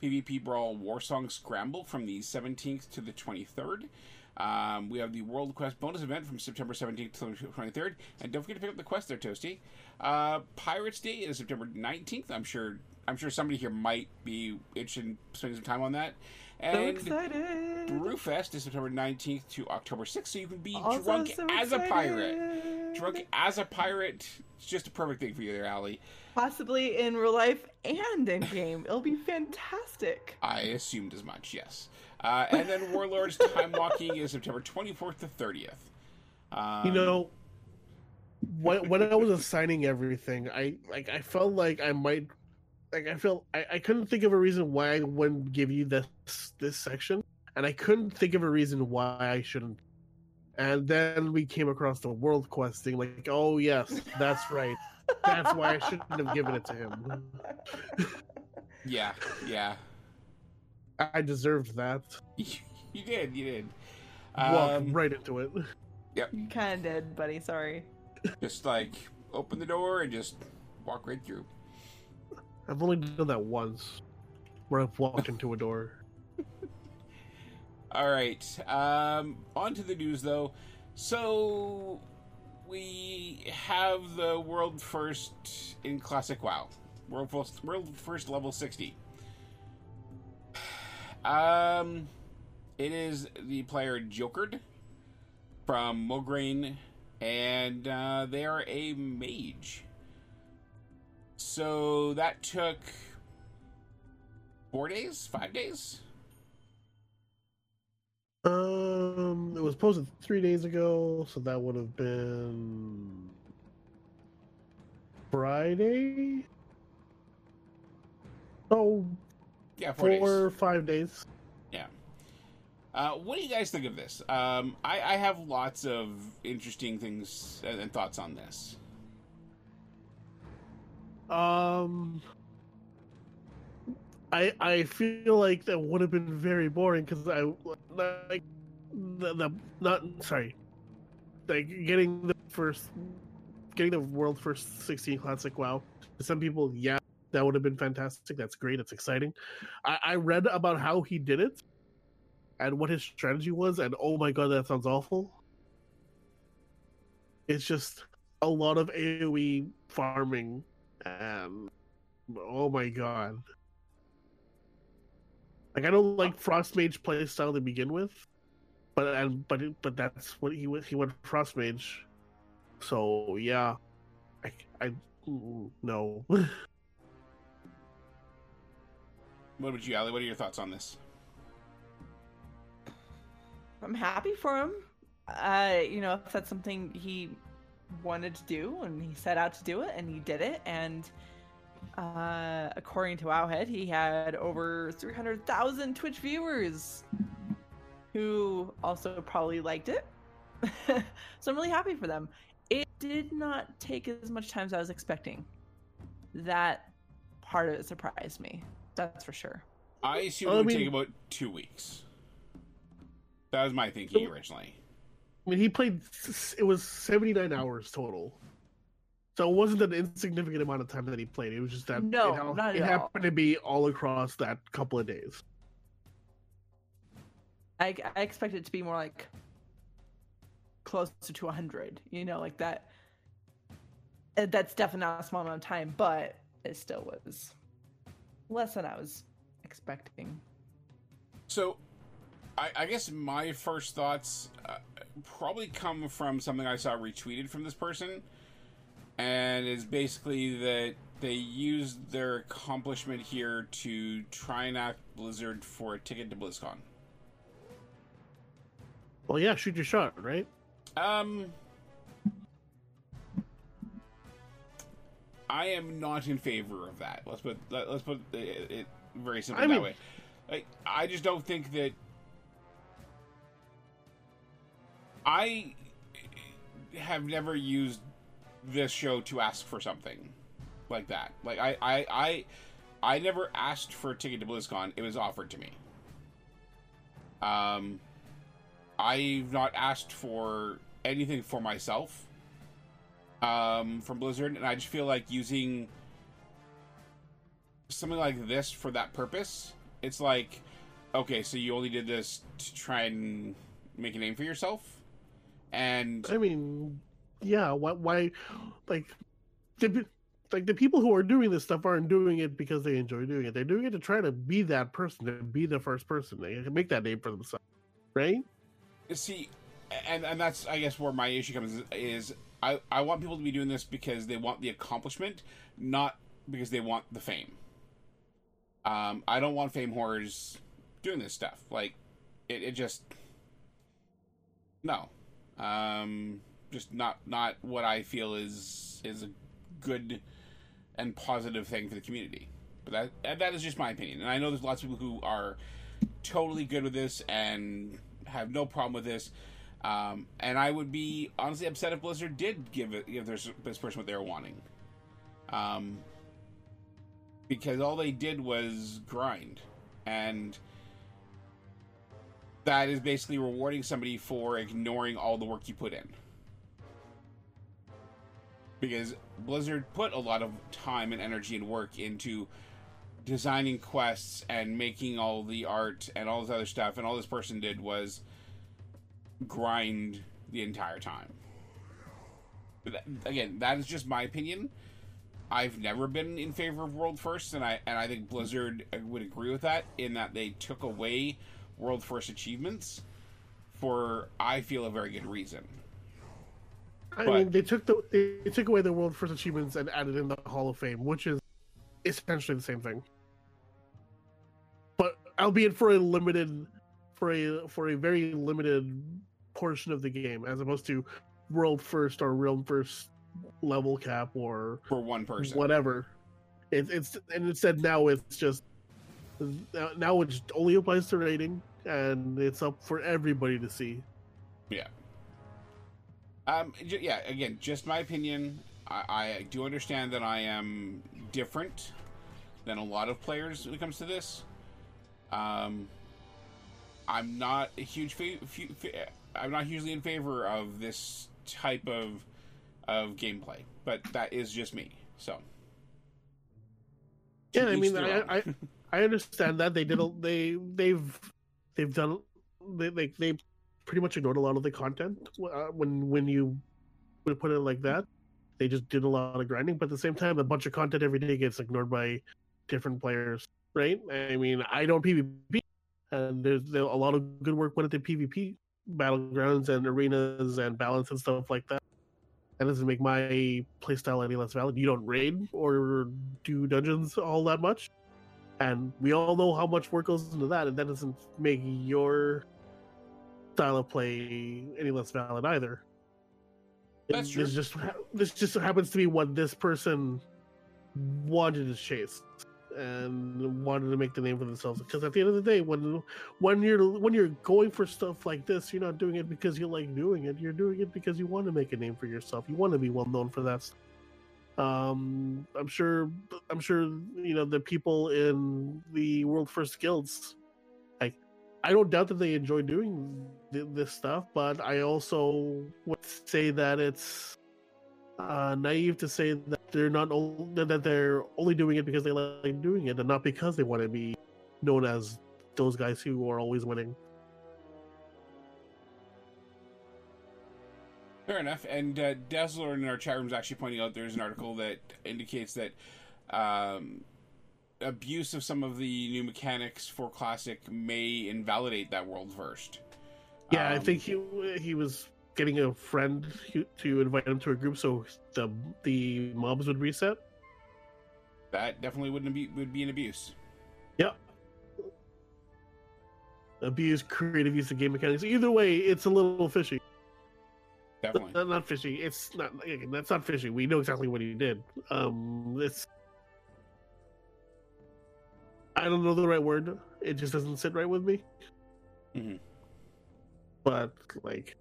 PvP Brawl Warsong Scramble from the 17th to the 23rd. Um, we have the World Quest bonus event from September 17th to 23rd. And don't forget to pick up the quest there, Toasty. Uh, Pirates Day is September 19th. I'm sure I'm sure somebody here might be itching in spending some time on that. So And excited! Brewfest is September 19th to October 6th, so you can be Also drunk so as a pirate. Drunk as a pirate. It's just a perfect thing for you there, Allie. Possibly in real life and in game. It'll be fantastic. I assumed as much, yes. Uh, and then Warlords Time Walking is September 24th to 30th. Um, You know, when when I was assigning everything, I like I felt like I might like I felt I, I couldn't think of a reason why I wouldn't give you this this section, and I couldn't think of a reason why I shouldn't. And then we came across the world questing, like, oh yes, that's right. That's why I shouldn't have given it to him. Yeah, yeah. I deserved that. you did, you did. Walk Um, right into it. Yep. You kind of did, buddy. Sorry. Just like open the door and just walk right through. I've only done that once, where I've walked into a door. All right. Um, on to the news, though. So we have the world first in classic WoW, world first, world first level sixty. Um, it is the player Jokerd from Mograine, and uh, they are a mage. So that took four days, five days. Um, it was posted three days ago, so that would have been Friday. Oh, Yeah, four, four or five days. Yeah. Uh, what do you guys think of this? Um, I, I have lots of interesting things and, and thoughts on this. Um, I I feel like that would have been very boring because I like the, the not sorry, like getting the first getting the world first sixteen classic. Wow, to some people, yeah, that would have been fantastic. That's great. It's exciting. I, I read about how he did it and what his strategy was, and oh my god, that sounds awful. It's just a lot of AOE farming and oh my god. Like I don't like Frost Mage playstyle to begin with, but and but but that's what he went he went Frost Mage, so yeah, I I no. What about you, Ali? What are your thoughts on this? I'm happy for him. Uh, you know, if that's something he wanted to do and he set out to do it and he did it and uh according to Wowhead, he had over 300,000 Twitch viewers who also probably liked it. so I'm really happy for them. It did not take as much time as I was expecting. That part of it surprised me. That's for sure. I assume Well, it I would take about two weeks. That was my thinking originally. I mean, he played. It was seventy nine hours total, so it wasn't an insignificant amount of time that he played. It was just that No, it, hap- not at it all. happened to be all across that couple of days. I, I expect it to be more like closer to 100 you know like that uh, that's definitely not a small amount of time but it still was less than i was expecting So, I, I guess my first thoughts uh, probably come from something I saw retweeted from this person, and is basically that they used their accomplishment here to try and ask Blizzard for a ticket to BlizzCon. Well, yeah, shoot your shot, right? Um, I am not in favor of that. Let's put let, us put it, it very simply I that mean- way. Like, I just don't think that I have never used this show to ask for something like that. Like I I I, I never asked for a ticket to BlizzCon. It was offered to me. Um, I've not asked for anything for myself um, from Blizzard, and I just feel like using something like this for that purpose. It's like, okay, so you only did this to try and make a name for yourself, and I mean, yeah. Why? Why? Like, the, like the people who are doing this stuff aren't doing it because they enjoy doing it. They're doing it to try to be that person, to be the first person. They can make that name for themselves, right? see and and that's i guess where my issue comes is i i want people to be doing this because they want the accomplishment not because they want the fame um i don't want fame horrors doing this stuff like it, it just no um just not not what i feel is is a good and positive thing for the community but that that is just my opinion and i know there's lots of people who are totally good with this and have no problem with this. Um, and I would be honestly upset if Blizzard did give it give this, person what they were wanting. Um, because all they did was grind, and that is basically rewarding somebody for ignoring all the work you put in. Because Blizzard put a lot of time and energy and work into designing quests and making all the art and all this other stuff and all this person did was grind the entire time. That, again that is just my opinion. I've never been in favor of world first and i and i think blizzard would agree with that in that they took away world first achievements for i feel a very good reason I But- mean, they took the they took away the world first achievements and added in the Hall of Fame, which is essentially the same thing, but albeit for a limited, for a for a very limited portion of the game, as opposed to world first or world first level cap or for one person whatever. It, it's and instead now it's just now- now it just only applies to rating and it's up for everybody to see. Yeah. Um. j- Yeah. Again, just my opinion. I, I do understand that I am different than a lot of players when it comes to this. Um. I'm not a huge. Fa- I'm not hugely in favor of this type of of gameplay, but that is just me. So. Yeah, I mean, I. I I understand that they did a, they they've they've done they like they, they pretty much ignored a lot of the content uh, when when you would put it like that. They just did a lot of grinding, but at the same time, a bunch of content every day gets ignored by different players, right? I mean, I don't PvP, and there's there, a lot of good work went into PvP battlegrounds and arenas and balance and stuff like that. That doesn't make my playstyle any less valid. You don't raid or do dungeons all that much, and we all know how much work goes into that, and that doesn't make your style of play any less valid either. That's true. This just this just happens to be what this person wanted to chase and wanted to make the name for themselves. Because at the end of the day, when when you're when you're going for stuff like this, you're not doing it because you like doing it. You're doing it because you want to make a name for yourself. You want to be well known for that. stuff. Um, I'm sure. I'm sure you know the people in the World First Guilds. I don't doubt that they enjoy doing th- this stuff, but I also would say that it's uh, naive to say that they're not o- that they're only doing it because they like doing it and not because they want to be known as those guys who are always winning. Fair enough. And uh, Dazzler in our chat room is actually pointing out there's an article that indicates that um, abuse of some of the new mechanics for Classic may invalidate that world first. Yeah, I Um, think he he was getting a friend to invite him to a group so the the mobs would reset. that definitely wouldn't be would be an abuse. Yep. Abuse creative use of game mechanics. Either way, it's a little fishy. Definitely. Not, not fishy. It's not. That's not fishy. We know exactly what he did. Um, it's. I don't know the right word. It just doesn't sit right with me. Mhm. But like,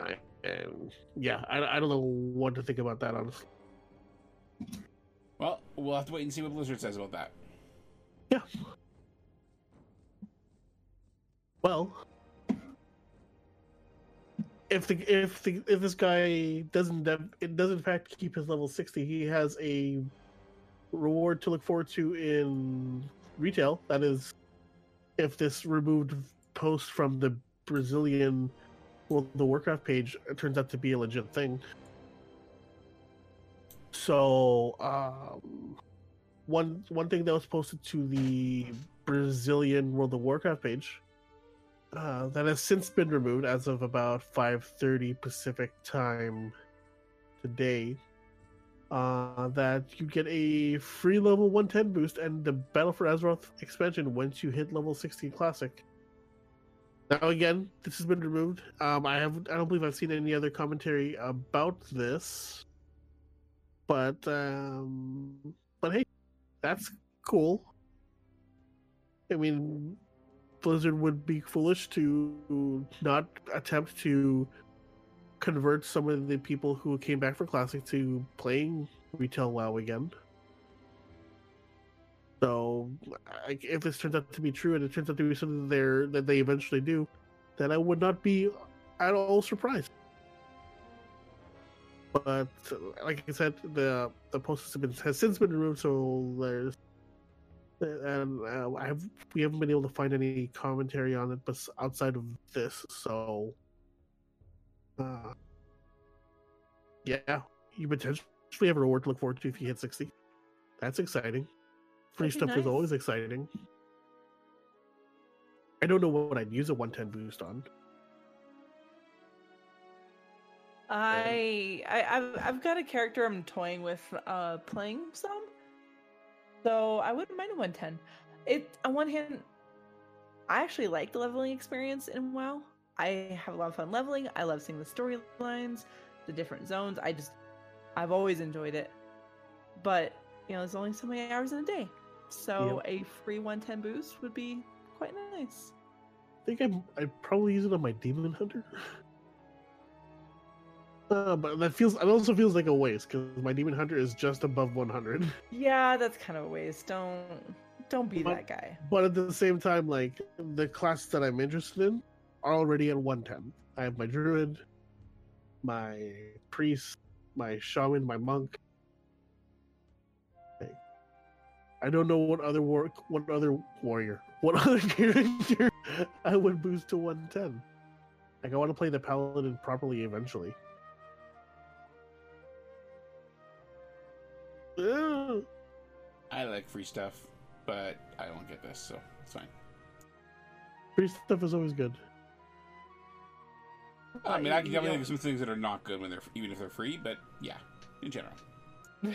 I and yeah, I, I don't know what to think about that. Honestly, Well, we'll have to wait and see what Blizzard says about that. yeah. Well, if the if the if this guy doesn't it does in fact keep his level sixty, he has a reward to look forward to in retail. That is, if this removed post from the Brazilian well the Warcraft page turns out to be a legit thing. So, um, one one thing that was posted to the Brazilian World of Warcraft page uh, that has since been removed as of about 5:30 Pacific time today. Uh, that you get a free level 110 boost and the Battle for Azeroth expansion once you hit level 16 Classic. Now again, this has been removed. Um, I have I don't believe I've seen any other commentary about this, but um, but hey, that's cool. I mean, Blizzard would be foolish to not attempt to convert some of the people who came back for Classic to playing retail WoW again. So, I- if this turns out to be true and it turns out to be something that they're that they eventually do, then I would not be at all surprised. But like I said, the the post has, been, has since been removed, so there's and uh, I have we haven't been able to find any commentary on it, but outside of this, so uh, yeah, you potentially have a reward to look forward to if you hit sixty. That's exciting. Free That'd be stuff is always exciting. I don't know what I'd use a one ten boost on. I, I I've I've got a character I'm toying with uh playing some. So I wouldn't mind a 110. It on one hand, I actually like the leveling experience in WoW. I have a lot of fun leveling. I love seeing the storylines, the different zones. I just I've always enjoyed it. But you know, there's only so many hours in a day. So a free 110 boost would be quite nice. I think I'm, I'd probably use it on my demon hunter. Uh, but that feels it also feels like a waste because my demon hunter is just above 100. Yeah, that's kind of a waste. Don't don't be But- that guy. But at the same time, like the classes that I'm interested in are already at 110. I have my druid, my priest, my shaman, my monk. I don't know what other war, what other warrior, what other character I would boost to 110. Like I want to play the paladin properly eventually. Ugh. I like free stuff, but I don't get this, so it's fine. Free stuff is always good. I mean, I can definitely think of some things that are not good when they're even if they're free, but yeah, in general.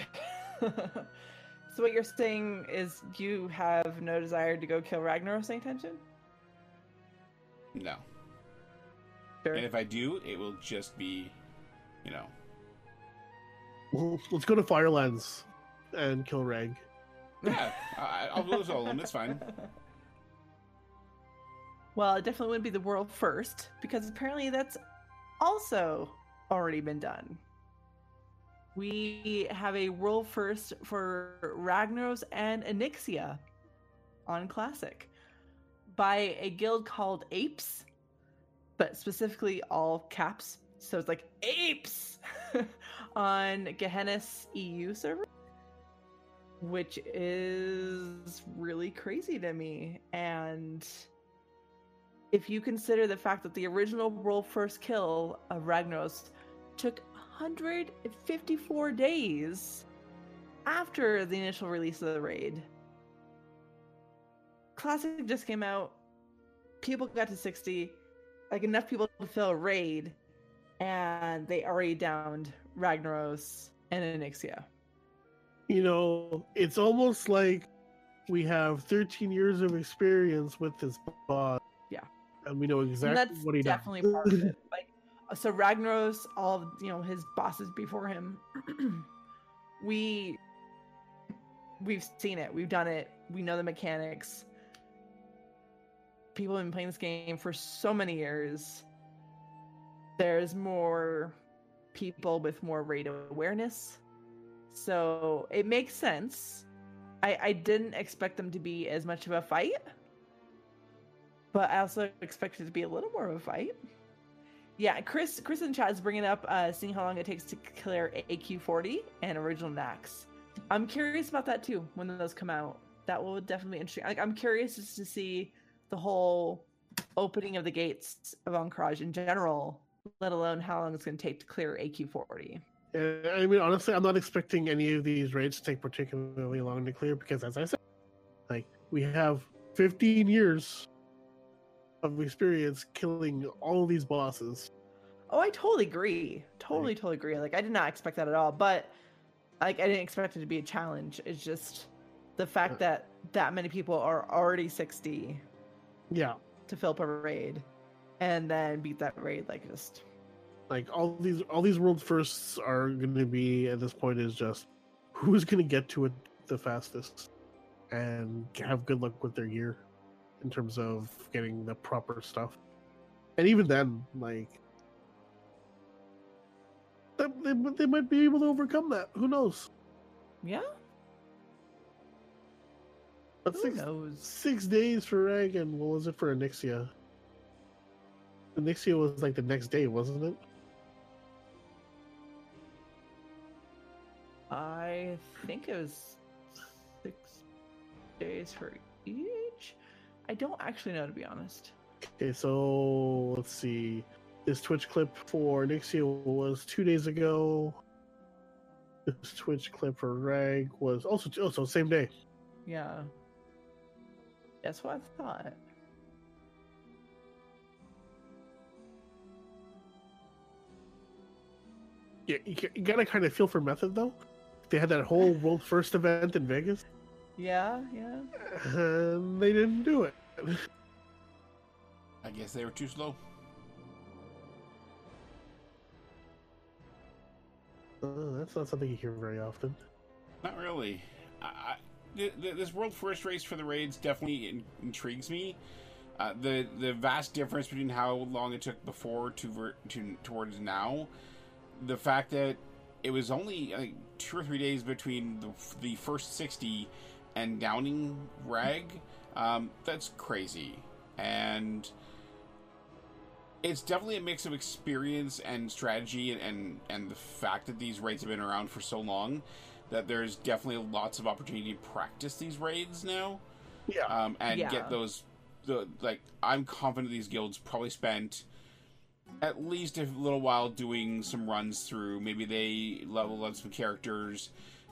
so what you're saying is you have no desire to go kill Ragnaros anytime soon? No. Sure. And if I do, it will just be, you know, Well, let's go to Firelands and kill Rag. yeah, I, I'll go solo him. It's fine. well, it definitely wouldn't be the world first because apparently that's also already been done. We have a world first for Ragnaros and Onyxia on Classic by a guild called Apes, but specifically all caps. So it's like Apes on Gehennas EU server, which is really crazy to me. And if you consider the fact that the original world first kill of Ragnaros took 154 days after the initial release of the raid. Classic just came out. People got to 60, like enough people to fill a raid, and they already downed Ragnaros and Onyxia. You know, it's almost like we have 13 years of experience with this boss. And we know And exactly that's what he definitely does. part of it. Like, so Ragnaros, all of, you know his bosses before him, we we've seen it, we've done it, we know the mechanics. People have been playing this game for so many years. There's more people with more raid awareness, so it makes sense. I I didn't expect them to be as much of a fight but I also expect it to be a little more of a fight. Yeah, Chris, Chris in chat is bringing up uh, seeing how long it takes to clear AQ40 and original Nax. I'm curious about that too when those come out. That will definitely be interesting. Like, I'm curious just to see the whole opening of the gates of Ahn'Qiraj in general, let alone how long it's going to take to clear AQ40. And, I mean, honestly, I'm not expecting any of these raids to take particularly long to clear because, as I said, like we have 15 years of experience killing all these bosses. Oh, I totally agree. Totally, totally agree. Like I did not expect that at all. But like I didn't expect it to be a challenge. It's just the fact that that many people are already 60 Yeah, to fill up a raid and then beat that raid like just like all these all these world firsts are going to be at this point is just who's going to get to it the fastest and have good luck with their gear in terms of getting the proper stuff. And even then, like they, they, might be able to overcome that. Who knows? yeah. But Who six, knows? six days for Rag and what was it for Onyxia? Onyxia was like the next day, wasn't it? I think it was six days for each. I don't actually know to be honest. Okay, so let's see. This Twitch clip for Nixia was two days ago. This Twitch clip for Rag was also also same day. Yeah. That's what I thought. Yeah, you, you gotta kind of feel for Method though. They had that whole world first event in Vegas, Yeah, yeah. and they didn't do it. I guess they were too slow. Uh, that's not something you hear very often. Not really. I, I, th- th- this world first race for the raids definitely in- intrigues me. Uh, the the vast difference between how long it took before to, ver- to towards now, the fact that it was only I think, two or three days between the, the first sixty and downing rag, um, that's crazy, and it's definitely a mix of experience and strategy and, and and the fact that these raids have been around for so long that there's definitely lots of opportunity to practice these raids now. Yeah, um, and Yeah. get those the like i'm confident these guilds probably spent at least a little while doing some runs through. Maybe they leveled up some characters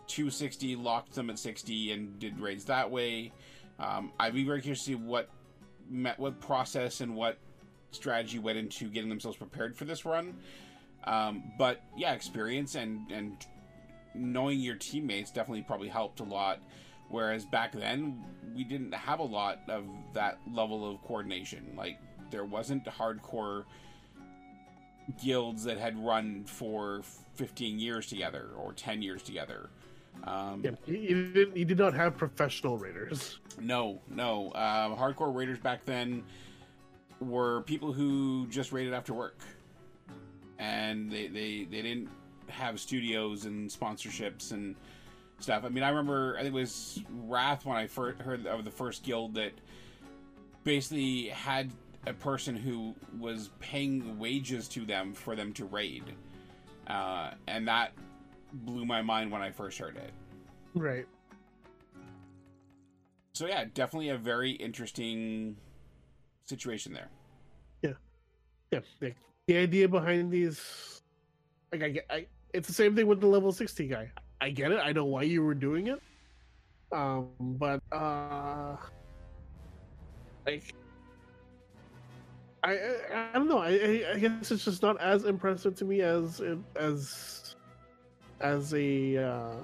260 locked them at 60 and did raids that way. Um, i'd be very curious to see what what process and what strategy went into getting themselves prepared for this run. Um, but yeah experience and and knowing your teammates definitely probably helped a lot whereas back then we didn't have a lot of that level of coordination. Like there wasn't hardcore guilds that had run for 15 years together or 10 years together um, yeah. You, you did you did not have professional raiders. no, no. Um, hardcore raiders back then were people who just raided after work, and they they, they didn't have studios and sponsorships and stuff. I mean, I remember I think it was Wrath when I first heard of the first guild that basically had a person who was paying wages to them for them to raid, uh, and that blew my mind when I first heard it. Right. So yeah, definitely a very interesting situation there. Yeah, like, the idea behind these, like I get, I it's the same thing with the level sixty guy. I get it. I know why you were doing it. Um, but uh, like, I I, I don't know. I, I I guess it's just not as impressive to me as it- as as a uh,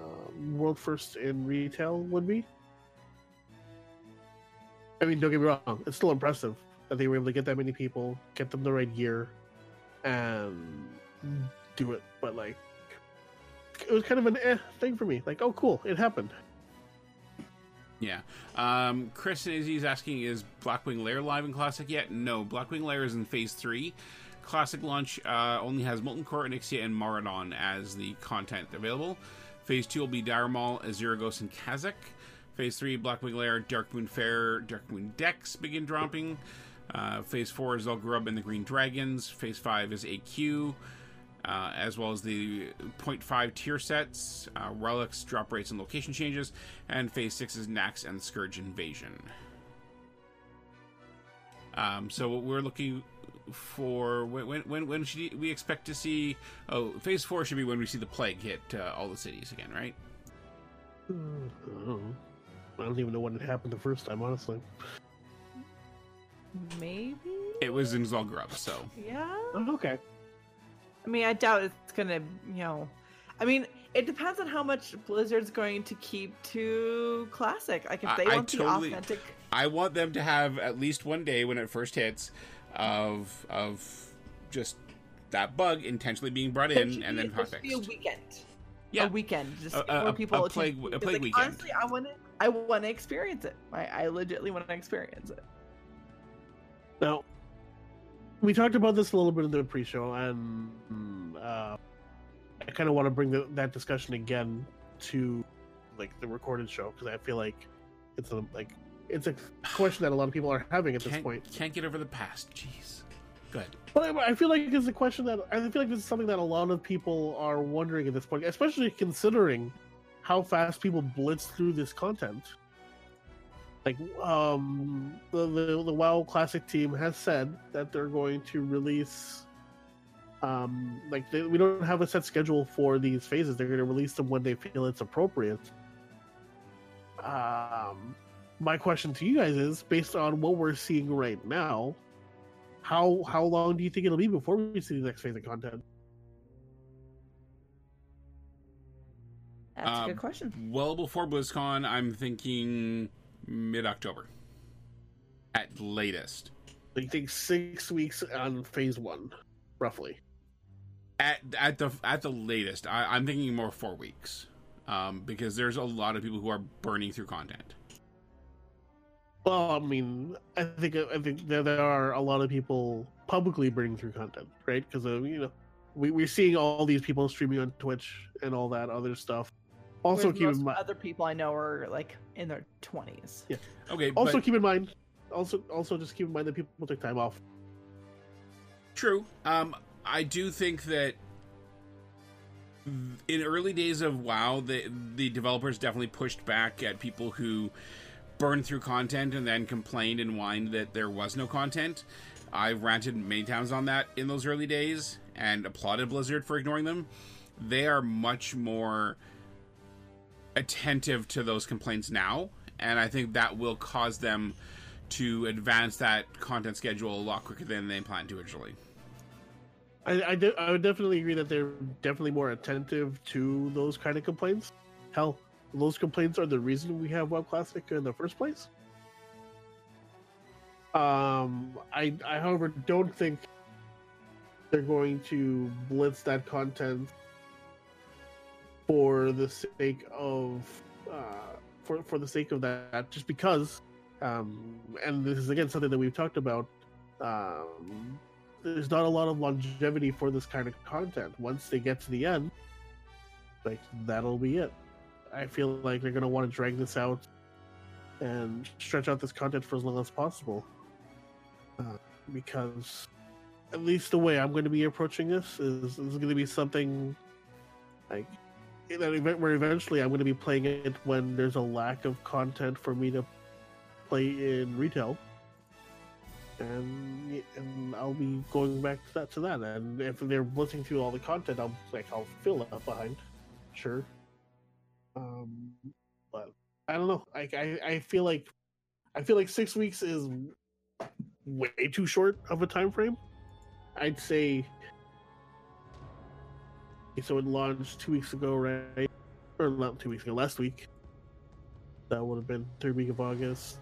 world first in retail would be. I mean, don't get me wrong. It's still impressive that they were able to get that many people, get them the right gear, and do it. But like, it was kind of an eh thing for me. Like, oh, cool, it happened. Yeah. Um, Chris and Izzy is asking, is Blackwing Lair live in Classic yet? No, Blackwing Lair is in Phase 3. Classic launch uh, only has Molten Core, Onyxia, and Maraudon as the content available. Phase 2 will be Dire Maul, Azuregos, and Kazzak. Phase 3, Blackwing Lair, Darkmoon Faire, Darkmoon Decks begin dropping. Uh, phase 4 is Zul'Gurub and the Green Dragons. Phase 5 is AQ, uh, as well as the 0.5 tier sets, uh, relics, drop rates, and location changes. And Phase 6 is Nax and Scourge Invasion. Um, so what we're looking for when when when, when should we expect to see? Oh, Phase 4 should be when we see the plague hit uh, all the cities again, right? I don't. I don't even know when it happened the first time, honestly. Maybe. It was in Zul'Gurub, so Yeah. Oh, okay. I mean, I doubt it's gonna, you know. I mean, it depends on how much Blizzard's going to keep to classic. Like, if I- they I want totally- the authentic, I want them to have at least one day when it first hits of of just that bug intentionally being brought in should and be- then there should be a weekend. Yeah. a weekend, just A- a- for a- people a plague- a plague like, weekend. Honestly, I want to, I want to experience it. I, I legitimately want to experience it. Now, we talked about this a little bit in the pre-show, and uh, I kind of want to bring the, that discussion again to like the recorded show because I feel like it's a like it's a question that a lot of people are having at this Can't, point. can't get over the past. Jeez. Good. But I I feel like it's a question that I feel like this is something that a lot of people are wondering at this point, especially considering how fast people blitz through this content. Like, um, the the, the WoW Classic team has said that they're going to release, um, like they, we don't have a set schedule for these phases. They're going to release them when they feel it's appropriate. Um, my question to you guys is, based on what we're seeing right now, how how long do you think it'll be before we see the next phase of content? That's a Um, good question. Well before BlizzCon, I'm thinking mid October. At latest. So you think six weeks on phase one, roughly? At at the at the latest. I, I'm thinking more four weeks. Um, because there's a lot of people who are burning through content. Well, I mean, I think I think there, there are a lot of people publicly bringing through content, right? Because you know, we we're seeing all these people streaming on Twitch and all that other stuff. Also, Whereas keep most in mind. other people I know are like in their twenties. Yeah. Okay, Also, but keep in mind. Also, also just keep in mind that people take time off. True. Um, I do think that in early days of WoW, the the developers definitely pushed back at people who burned through content and then complained and whined that there was no content. I've ranted many times on that in those early days and applauded Blizzard for ignoring them. They are much more attentive to those complaints now, and I think that will cause them to advance that content schedule a lot quicker than they planned to originally. I I, de- I would definitely agree that they're definitely more attentive to those kind of complaints. Hell, those complaints are the reason we have Web Classic in the first place. Um, I I however don't think they're going to blitz that content for the sake of uh, for for the sake of that, just because. Um, and this is again something that we've talked about. Um, there's not a lot of longevity for this kind of content. Once they get to the end, like that'll be it. I feel like they're gonna want to drag this out and stretch out this content for as long as possible. Uh, because at least the way I'm going to be approaching this is, is going to be something like in that event where eventually I'm going to be playing it when there's a lack of content for me to play in retail and and I'll be going back to that to that. And if they're listening through all the content, I'll like I'll fill that behind, sure. Um, but I don't know. I, I I feel like I feel like six weeks is way too short of a time frame. I'd say. So it launched two weeks ago, right? Or not two weeks ago, last week. That would have been third week of August.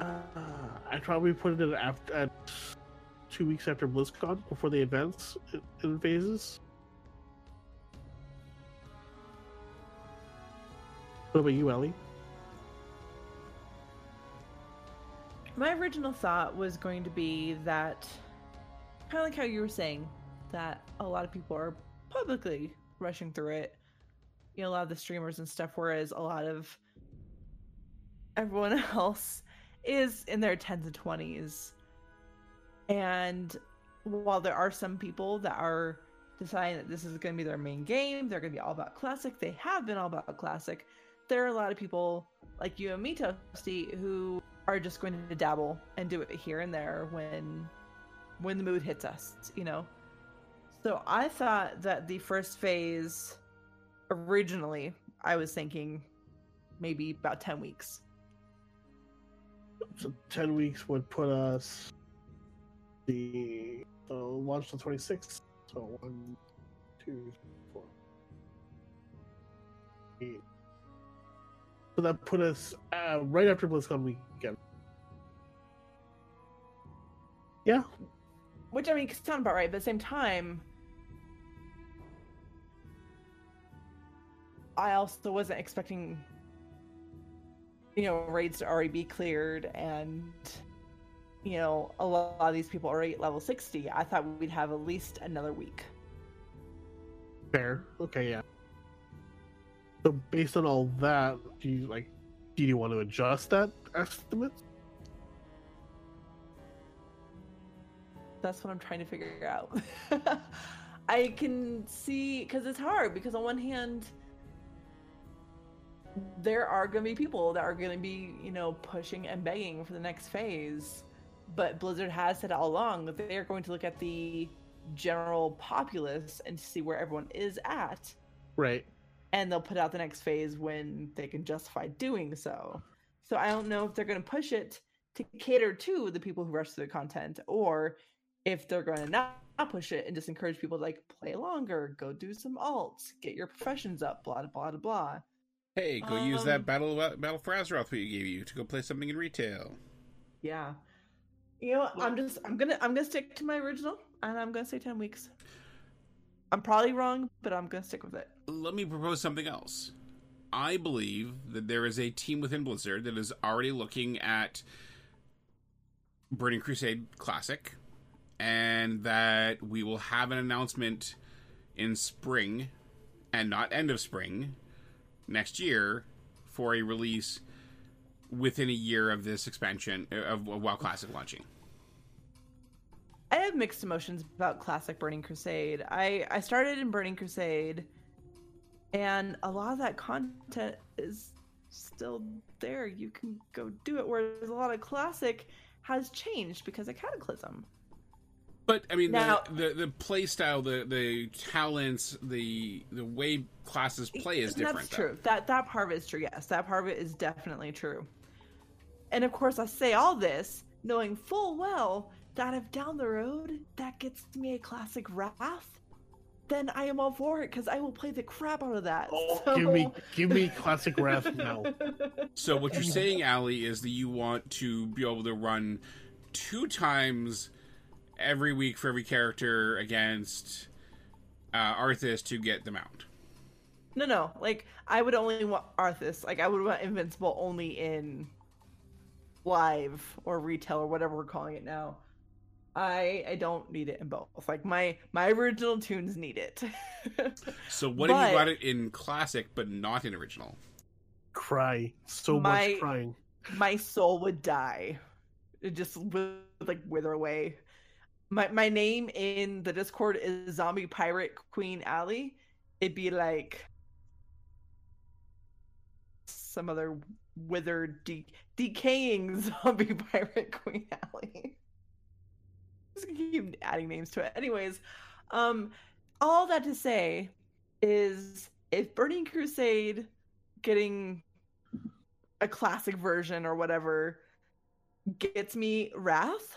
Uh, I'd probably put it after at two weeks after BlizzCon before the events in, in phases. What about you, Ellie? My original thought was going to be that, kind of like how you were saying, that a lot of people are publicly rushing through it. You know, a lot of the streamers and stuff, whereas a lot of everyone else is in their 10s and 20s. And while there are some people that are deciding that this is going to be their main game, they're going to be all about Classic, they have been all about Classic. There are a lot of people like you and me, Toasty, who are just going to dabble and do it here and there when when the mood hits us, you know. So I thought that the first phase originally I was thinking maybe about 10 weeks. So ten weeks would put us the uh, launch the twenty sixth. So one, two, four, eight. So that put us uh, right after BlizzCon weekend. Yeah, Which I mean it's sound about right, but at the same time I also wasn't expecting you know, raids to already be cleared and you know, a lot of these people already at level 60. I thought we'd have at least another week. fair. Okay, yeah. So based on all that, do you like? Do you want to adjust that estimate? That's what I'm trying to figure out. I can see because it's hard because on one hand there are going to be people that are going to be, you know, pushing and begging for the next phase. But Blizzard has said all along that they are going to look at the general populace and see where everyone is at, Right. And they'll put out the next phase when they can justify doing so. So I don't know if they're going to push it to cater to the people who rush through the content, or if they're going to not, not push it and just encourage people to like play longer, go do some alts, get your professions up, blah blah blah blah. Hey, go use that Um, battle battle for Azeroth we gave you to go play something in retail. Yeah. You know. I'm just I'm gonna I'm gonna stick to my original, and I'm gonna say ten weeks. I'm probably wrong, but I'm gonna stick with it. Let me propose something else. I believe that there is a team within Blizzard that is already looking at Burning Crusade Classic, and that we will have an announcement in spring, and not end of spring, next year, for a release within a year of this expansion of WoW Classic launching. I have mixed emotions about classic Burning Crusade. I I started in Burning Crusade, and a lot of that content is still there. You can go do it. Whereas a lot of classic has changed because of Cataclysm. But I mean, Now- the, the the play style, the the talents, the the way classes play is different. That's though. true. That that part of it is true. Yes, that part of it is definitely true. And of course, I say all this knowing full well that if down the road that gets me a classic Wrath, then I am all for it because I will play the crap out of that. Oh, So- give me give me classic Wrath now. So what you're saying, Ali, is that you want to be able to run two times every week for every character against uh, Arthas to get the mount. No, no. Like I would only want Arthas. Like I would want Invincible only in live or retail or whatever we're calling it now. I I don't need it in both. Like my my original toons need it. So what if you got it in classic but not in original? Cry so My- much crying. my soul would die. It just would like wither away. My my name in the Discord is Zombie Pirate Queen Alley. It'd be like some other withered, de- decaying zombie pirate Queen Alley. Just gonna keep adding names to it. Anyways, um, all that to say is if Burning Crusade getting a classic version or whatever gets me Wrath,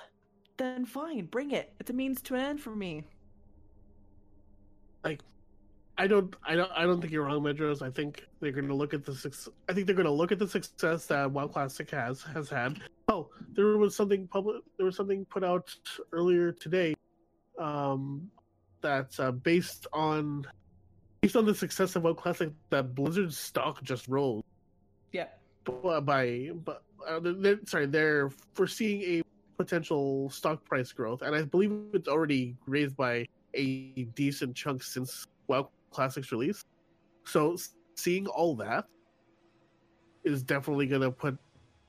then fine, bring it. It's a means to an end for me. I don't, I don't, I don't think you're wrong, Medros. I think they're going to look at the success. I think they're going to look at the success that WoW Classic has has had. Oh, there was something public. There was something put out earlier today, um, that's uh, based on based on the success of WoW Classic that Blizzard's stock just rose Yeah. b- by, but uh, they're, sorry, they're foreseeing a potential stock price growth, and I believe it's already raised by a decent chunk since WoW Classic's release. So seeing all that is definitely gonna put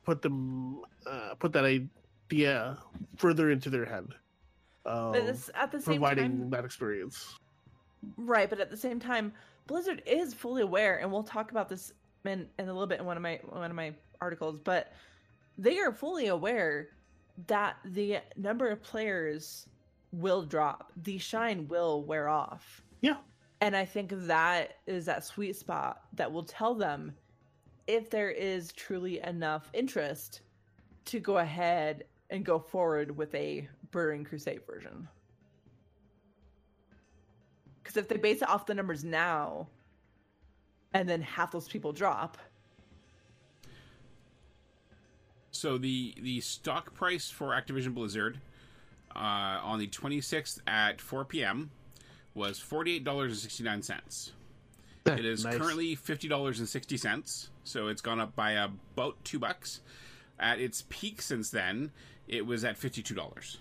put them uh, put that idea further into their head. Um, But it's, at the same providing time, that experience. Right, but at the same time, Blizzard is fully aware, and we'll talk about this in, in a little bit in one of my one of my articles. But they are fully aware that the number of players will drop, the shine will wear off, Yeah, and I think that is that sweet spot that will tell them if there is truly enough interest to go ahead and go forward with a Burning Crusade version. Because if they base it off the numbers now, and then half those people drop, So the the stock price for Activision Blizzard uh, on the 26th at 4 p.m. was $48.69. It is Nice. currently $50.60, so it's gone up by about 2 bucks. At its peak since then, it was at $52.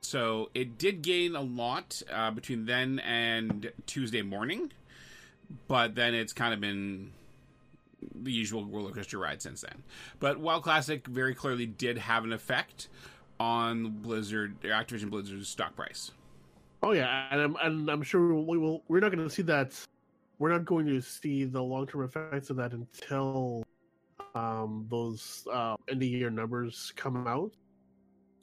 So it did gain a lot uh, between then and Tuesday morning, but then it's kind of been the usual roller coaster ride since then. But WoW Classic very clearly did have an effect on Blizzard, Activision Blizzard's stock price. Oh yeah, and I'm and I'm sure we will. We're not going to see that. We're not going to see the long term effects of that until um, those uh, end of year numbers come out.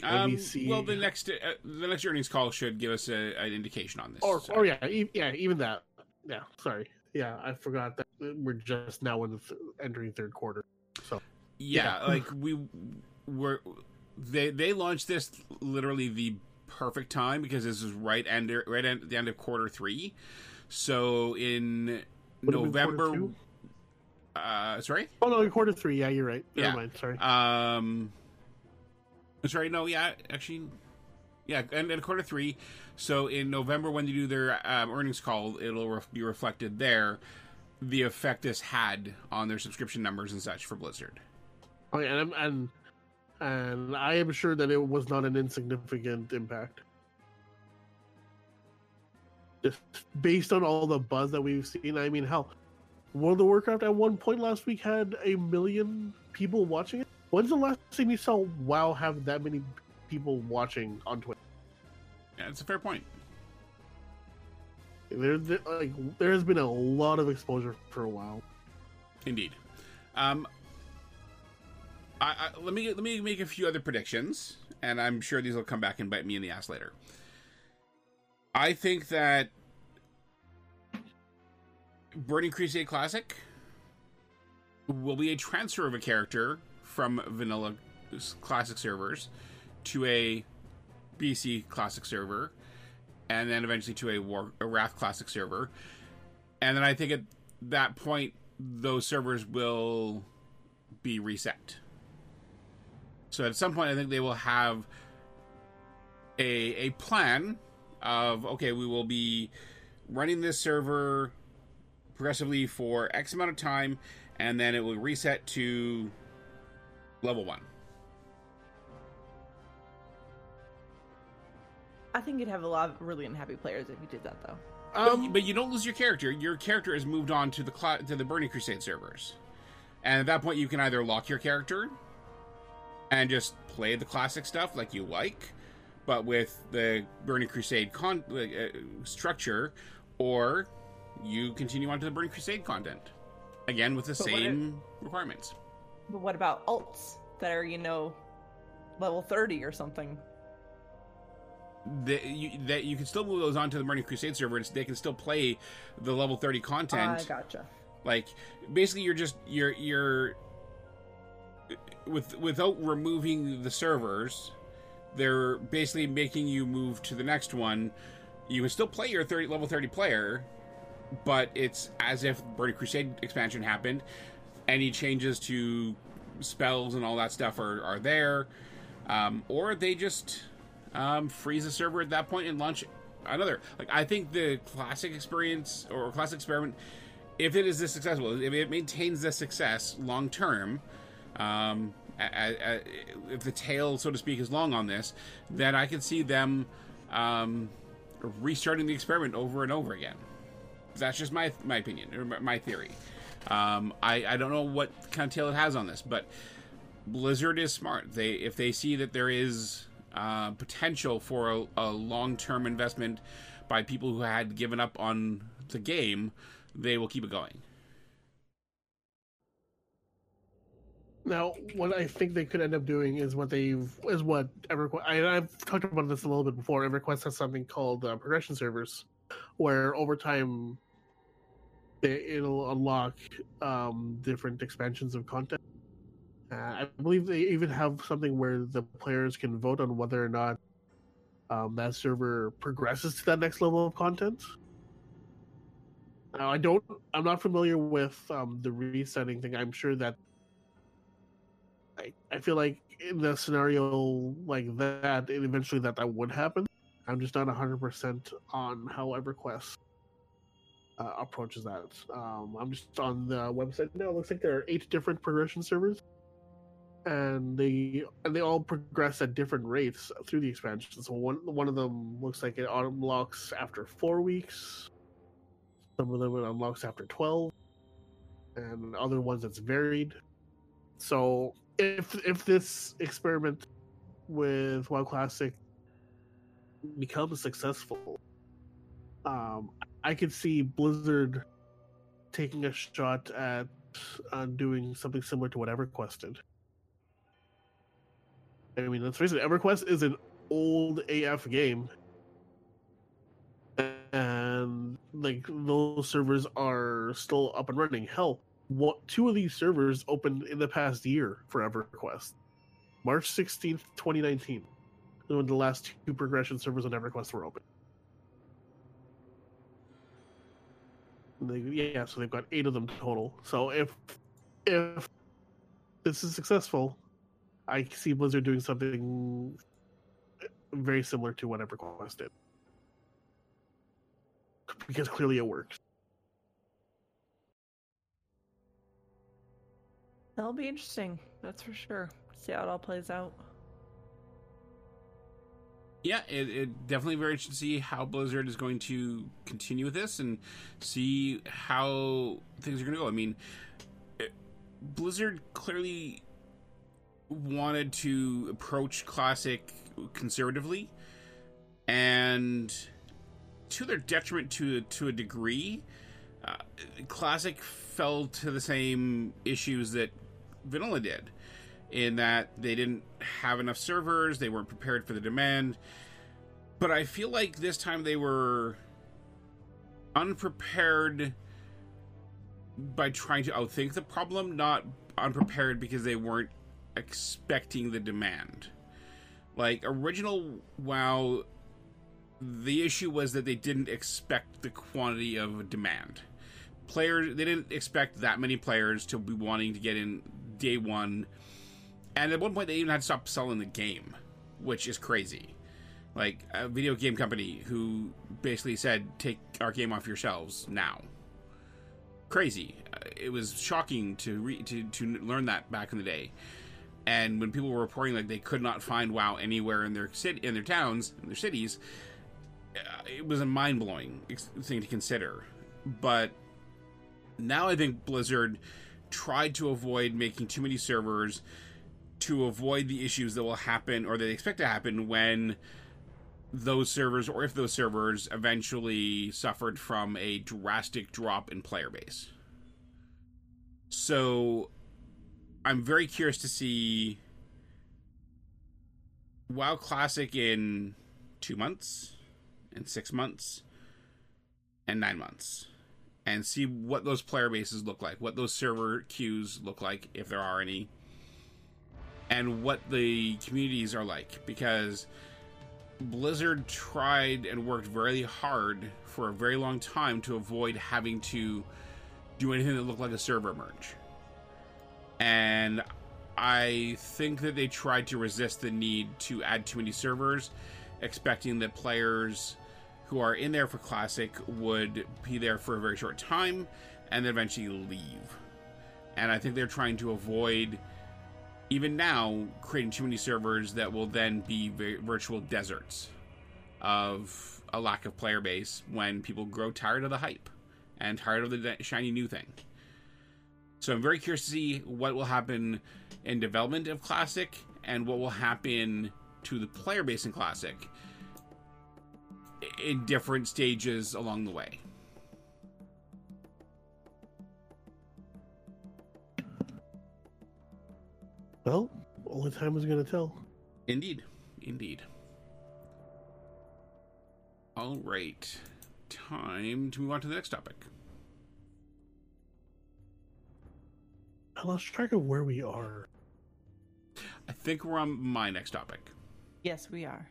Um, see. Well, the next uh, the next earnings call should give us a, an indication on this. Or, so. or yeah, e- yeah, even that. Yeah, sorry. Yeah, I forgot that we're just now in the th- entering third quarter. So yeah, Yeah. like we were they they launched this literally the perfect time because this is right under right at the end of quarter three. So in Would it be quarter November, uh, sorry. oh no, quarter three. Yeah, you're right. Never Yeah. mind. Sorry. Um, sorry. No, yeah, actually, yeah, and, and quarter three. So in November, when they do their um, earnings call, it'll re- be reflected there the effect this had on their subscription numbers and such for Blizzard. Oh yeah, and and and I am sure that it was not an insignificant impact. Just based on all the buzz that we've seen, I mean, hell, World of Warcraft at one point last week had a million people watching it. When's the last time you saw WoW have that many people watching on Twitch? Yeah, it's a fair point. There, there, like, there has been a lot of exposure for a while. Indeed. Um, I, I, let me let me make a few other predictions, and I'm sure these will come back and bite me in the ass later. I think that Burning Crusade Classic will be a transfer of a character from vanilla classic servers to a BC classic server, and then eventually to a War a Wrath classic server, and then I think at that point those servers will be reset. So at some point, I think they will have a a plan of okay, we will be running this server progressively for X amount of time, and then it will reset to level one. I think you'd have a lot of really unhappy players if you did that, though. Um, but, but you don't lose your character. Your character has moved on to the cla to the Burning Crusade servers, and at that point, you can either lock your character and just play the classic stuff like you like, but with the Burning Crusade con- uh, structure, or you continue on to the Burning Crusade content. again with the But same requirements. But what about alts that are, you know, level 30 or something? That you, that you can still move those onto the Burning Crusade server, and they can still play the level thirty content. I gotcha. like basically you're just you're you're with without removing the servers they're basically making you move to the next one. You can still play your 30 level 30 player but it's as if burning crusade expansion happened. Any changes to spells and all that stuff are, are there. Um, or they just um, freeze the server at that point and launch another. Like i think the classic experience or classic experiment if it is this successful, if it maintains this success long term, um, if the tail, so to speak, is long on this, then I can see them um, restarting the experiment over and over again. That's just my my opinion or my- my theory. Um, I I don't know what kind of tail it has on this, but Blizzard is smart. They if they see that there is uh, potential for a, a long term investment by people who had given up on the game, they will keep it going. Now, what I think they could end up doing is what they've is what EverQuest. I, I've talked about this a little bit before. EverQuest has something called uh, progression servers, where over time, they, it'll unlock um, different expansions of content. Uh, I believe they even have something where the players can vote on whether or not um, that server progresses to that next level of content. Now, I don't. I'm not familiar with um, the resetting thing. I'm sure that I, I feel like in a scenario like that, it eventually that that would happen. I'm just not 100% on how EverQuest uh, approaches that. Um, I'm just on the website now. It looks like there are eight different progression servers, and they and they all progress at different rates through the expansion. So one one of them looks like it unlocks after four weeks. Some of them it unlocks after 12, and other ones it's varied. So if if this experiment with WoW Classic becomes successful, um, I could see Blizzard taking a shot at uh, doing something similar to what EverQuest did. I mean, let's face it, EverQuest is an old AF game, and like those servers are still up and running. Hell, what two of these servers opened in the past year for EverQuest. March 16th, 2019. is When the last two progression servers on EverQuest were open. They, yeah, so they've got eight of them total. So if if this is successful, I see Blizzard doing something very similar to what EverQuest did. Because clearly it works. That'll be interesting. That's for sure. See how it all plays out. Yeah, it, it definitely very interesting to see how Blizzard is going to continue with this and see how things are going to go. I mean, it, Blizzard clearly wanted to approach Classic conservatively, and to their detriment to to a degree, uh, Classic fell to the same issues that Vanilla did in that they didn't have enough servers, they weren't prepared for the demand. But I feel like this time they were unprepared by trying to outthink the problem, not unprepared because they weren't expecting the demand. Like original WoW, the issue was that they didn't expect the quantity of demand. Players, they didn't expect that many players to be wanting to get in day one and at one point, they even had to stop selling the game, which is crazy. Like a video game company who basically said, "Take our game off your shelves now." Crazy. Uh, It was shocking to re- to to learn that back in the day. And when people were reporting like they could not find WoW anywhere in their city, in their towns, in their cities, uh, it was a mind blowing thing to consider. But now I think Blizzard tried to avoid making too many servers to avoid the issues that will happen or that they expect to happen when those servers or if those servers eventually suffered from a drastic drop in player base. So I'm very curious to see WoW Classic in two months, in six months, and nine months, and see what those player bases look like, what those server queues look like, if there are any, and what the communities are like. Because Blizzard tried and worked very hard for a very long time to avoid having to do anything that looked like a server merge. And I think that they tried to resist the need to add too many servers, expecting that players who are in there for Classic would be there for a very short time and then eventually leave. And I think they're trying to avoid, even now, creating too many servers that will then be virtual deserts of a lack of player base when people grow tired of the hype and tired of the shiny new thing. So I'm very curious to see what will happen in development of Classic and what will happen to the player base in Classic in different stages along the way. Well, only time is going to tell. Indeed. Indeed. All right. Time to move on to the next topic. I lost track of where we are. I think we're on my next topic. Yes, we are.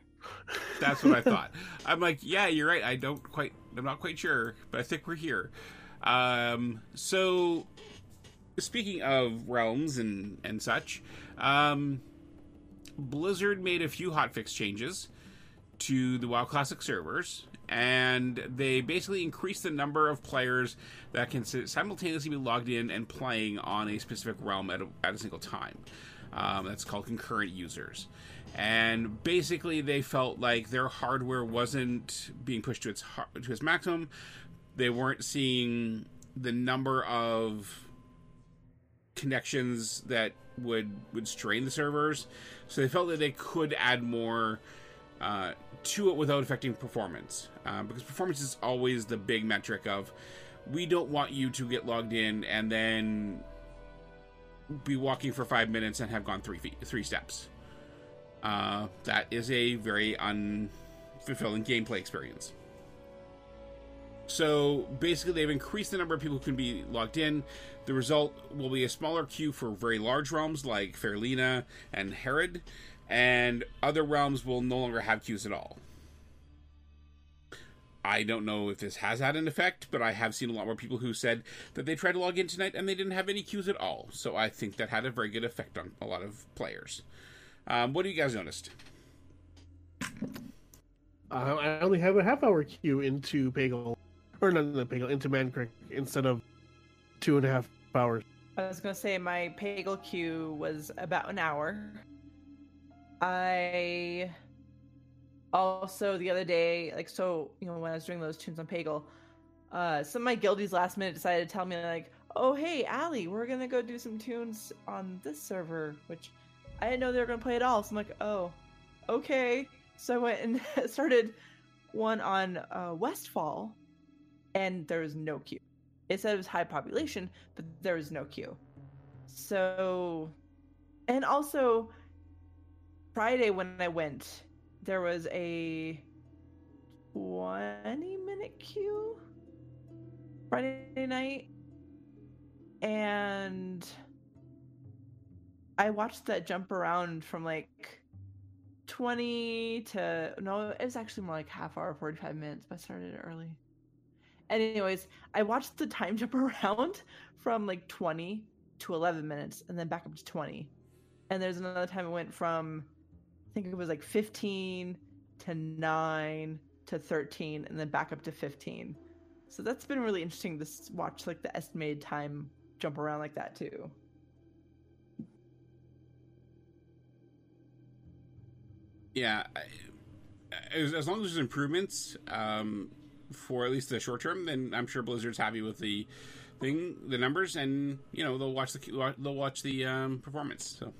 That's what I thought. I'm like, yeah, you're right. I don't quite, I'm not quite sure, but I think we're here. Um, so, speaking of realms and and such, um, Blizzard made a few hotfix changes to the WoW Classic servers, and they basically increased the number of players that can simultaneously be logged in and playing on a specific realm at a, at a single time. Um, that's called concurrent users. And basically, they felt like their hardware wasn't being pushed to its to its maximum. They weren't seeing the number of connections that would would strain the servers, so they felt that they could add more uh, to it without affecting performance. Uh, because performance is always the big metric of we don't want you to get logged in and then be walking for five minutes and have gone three feet, three steps. Uh, that is a very unfulfilling gameplay experience. So basically, they've increased the number of people who can be logged in. The result will be a smaller queue for very large realms like Faerlina and Herod, and other realms will no longer have queues at all. I don't know if this has had an effect, but I have seen a lot more people who said that they tried to log in tonight and they didn't have any queues at all. So I think that had a very good effect on a lot of players. Um, what do you guys noticed? Uh, I only have a half hour queue into Pagle, or not, not Pagle, into Mankrik instead of two and a half hours. I was gonna say my Pagle queue was about an hour. I also the other day, like so, you know, when I was doing those toons on Pagle, uh, some of my guildies last minute decided to tell me like, "Oh, hey, Allie, we're gonna go do some toons on this server," which I didn't know they were gonna play at all. So I'm like, "Oh, okay." So I went and started one on uh, Westfall, and there was no queue. It said it was high population, but there was no queue. So, and also Friday when I went, there was a 20 minute queue Friday night. And I watched that jump around from like 20 to no, it was actually more like half hour, 45 minutes, but I started early. Anyways, I watched the time jump around from like 20 to 11 minutes and then back up to 20. And there's another time it went from I think it was like 15 to 9 to 13 and then back up to 15. So that's been really interesting to watch like the estimated time jump around like that too. Yeah, as, as long as there's improvements um, for at least the short term, then I'm sure Blizzard's happy with the thing, the numbers, and you know they'll watch the they'll watch the um, performance. So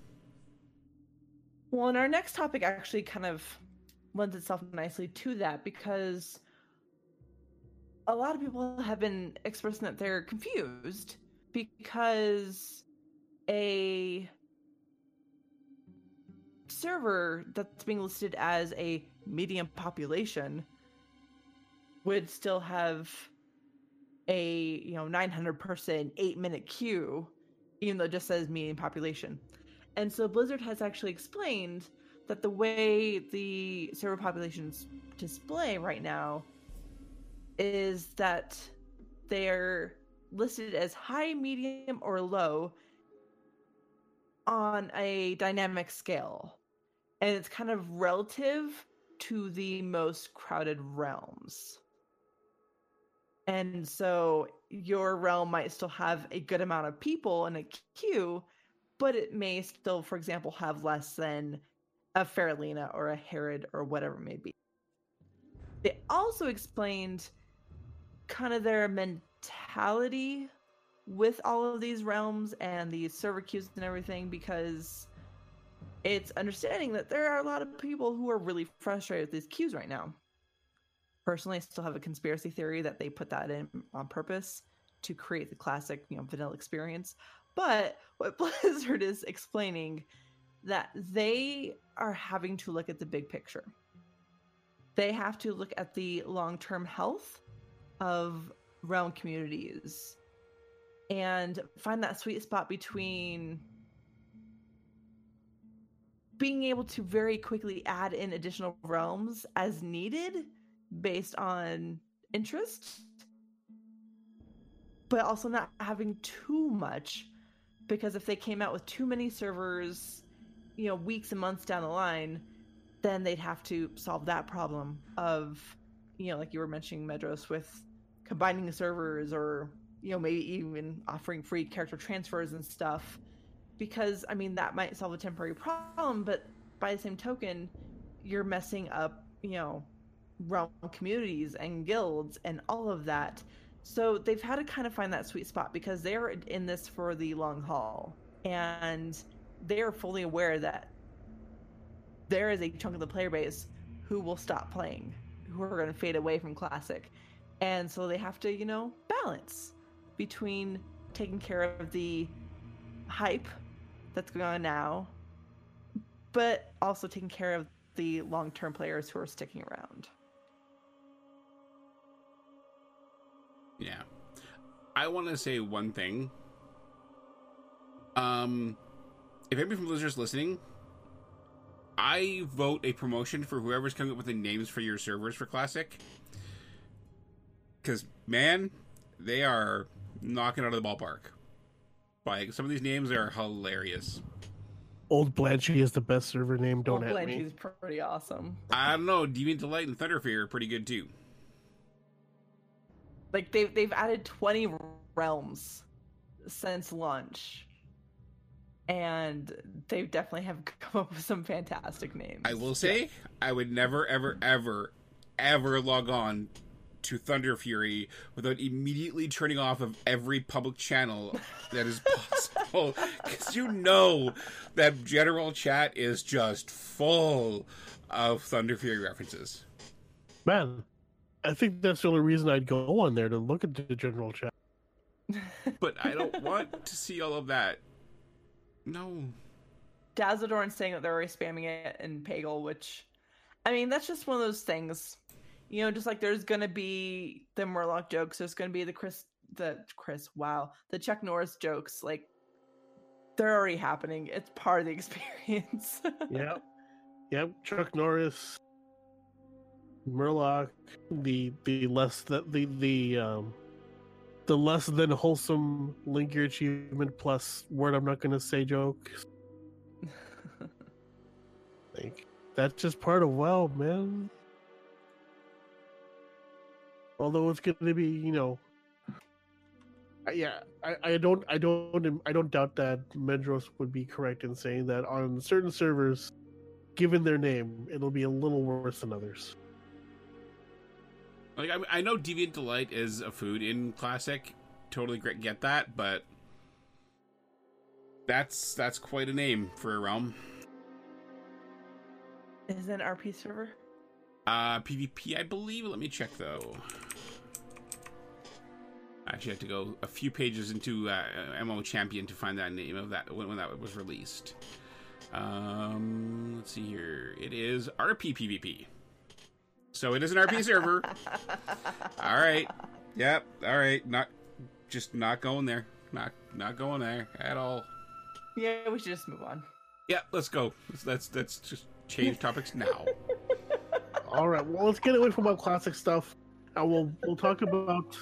well, and our next topic actually kind of lends itself nicely to that because a lot of people have been expressing that they're confused because a server that's being listed as a medium population would still have a you know 900 person 8 minute queue even though it just says medium population. And so blizzard has actually explained that the way the server populations display right now is that they're listed as high medium or low on a dynamic scale and it's kind of relative to the most crowded realms and so your realm might still have a good amount of people in a queue, but it may still, for example, have less than a Faerlina or a Herod or whatever it may be. They also explained kind of their mentality with all of these realms and the server queues and everything because it's understanding that there are a lot of people who are really frustrated with these queues right now personally I still have a conspiracy theory that they put that in on purpose to create the classic, you know, vanilla experience. But what Blizzard is explaining that they are having to look at the big picture. They have to look at the long-term health of realm communities and find that sweet spot between being able to very quickly add in additional realms as needed based on interest, but also not having too much because if they came out with too many servers, you know, weeks and months down the line, then they'd have to solve that problem of, you know, like you were mentioning, Medros, with combining the servers or, you know, maybe even offering free character transfers and stuff. Because, I mean, that might solve a temporary problem, but by the same token, you're messing up, you know, realm communities and guilds and all of that. So they've had to kind of find that sweet spot because they're in this for the long haul. And they're fully aware that there is a chunk of the player base who will stop playing, who are going to fade away from Classic. And so they have to, you know, balance between taking care of the hype that's going on now, but also taking care of the long term players who are sticking around. Yeah. I want to say one thing. Um, if anybody from Blizzard's listening, I vote a promotion for whoever's coming up with the names for your servers for Classic. Because, man, they are knocking out of the ballpark. Like, some of these names are hilarious. Old Blanchy is the best server name. Don't Old at me. Blanchy's pretty awesome. I don't know. Deviant Delight and Thunderfury are pretty good too. Like they've they've added twenty realms since launch, and they definitely have come up with some fantastic names. I will say, I would never, ever, ever, ever log on to Thunder Fury without immediately turning off of every public channel that is possible. Because you know that general chat is just full of Thunder Fury references. Man, I think that's the only reason I'd go on there to look at the general chat. But I don't want to see all of that. No. Dazzledorn saying that they're already spamming it in Pagle, which, I mean, that's just one of those things. You know, just like there's gonna be the Murloc jokes, there's gonna be the Chris, the Chris, wow, the Chuck Norris jokes. Like, they're already happening. It's part of the experience. Yep. Yep. Chuck Norris, Murloc, the the less that the the um the less than wholesome link your achievement plus word I'm not gonna say joke. Like that's just part of WoW, man. Although it's gonna be, you know, yeah, I, I don't, I don't, I don't doubt that Medros would be correct in saying that on certain servers, given their name, it'll be a little worse than others. Like I, I know Deviant Delight is a food in Classic. Totally great, get that, but that's that's quite a name for a realm. Is it an RP server? Uh, PvP, I believe. Let me check though. I actually had to go a few pages into uh, MMO Champion to find that name of that when, when that was released. Um, let's see here. It is RP PvP. So it is an RP server. All right. Yep. All right. Not just not going there. Not not going there at all. Yeah, we should just move on. Yeah, let's go. Let's let's, let's just change topics now. All right. Well, let's get away from our classic stuff, and we'll we'll talk about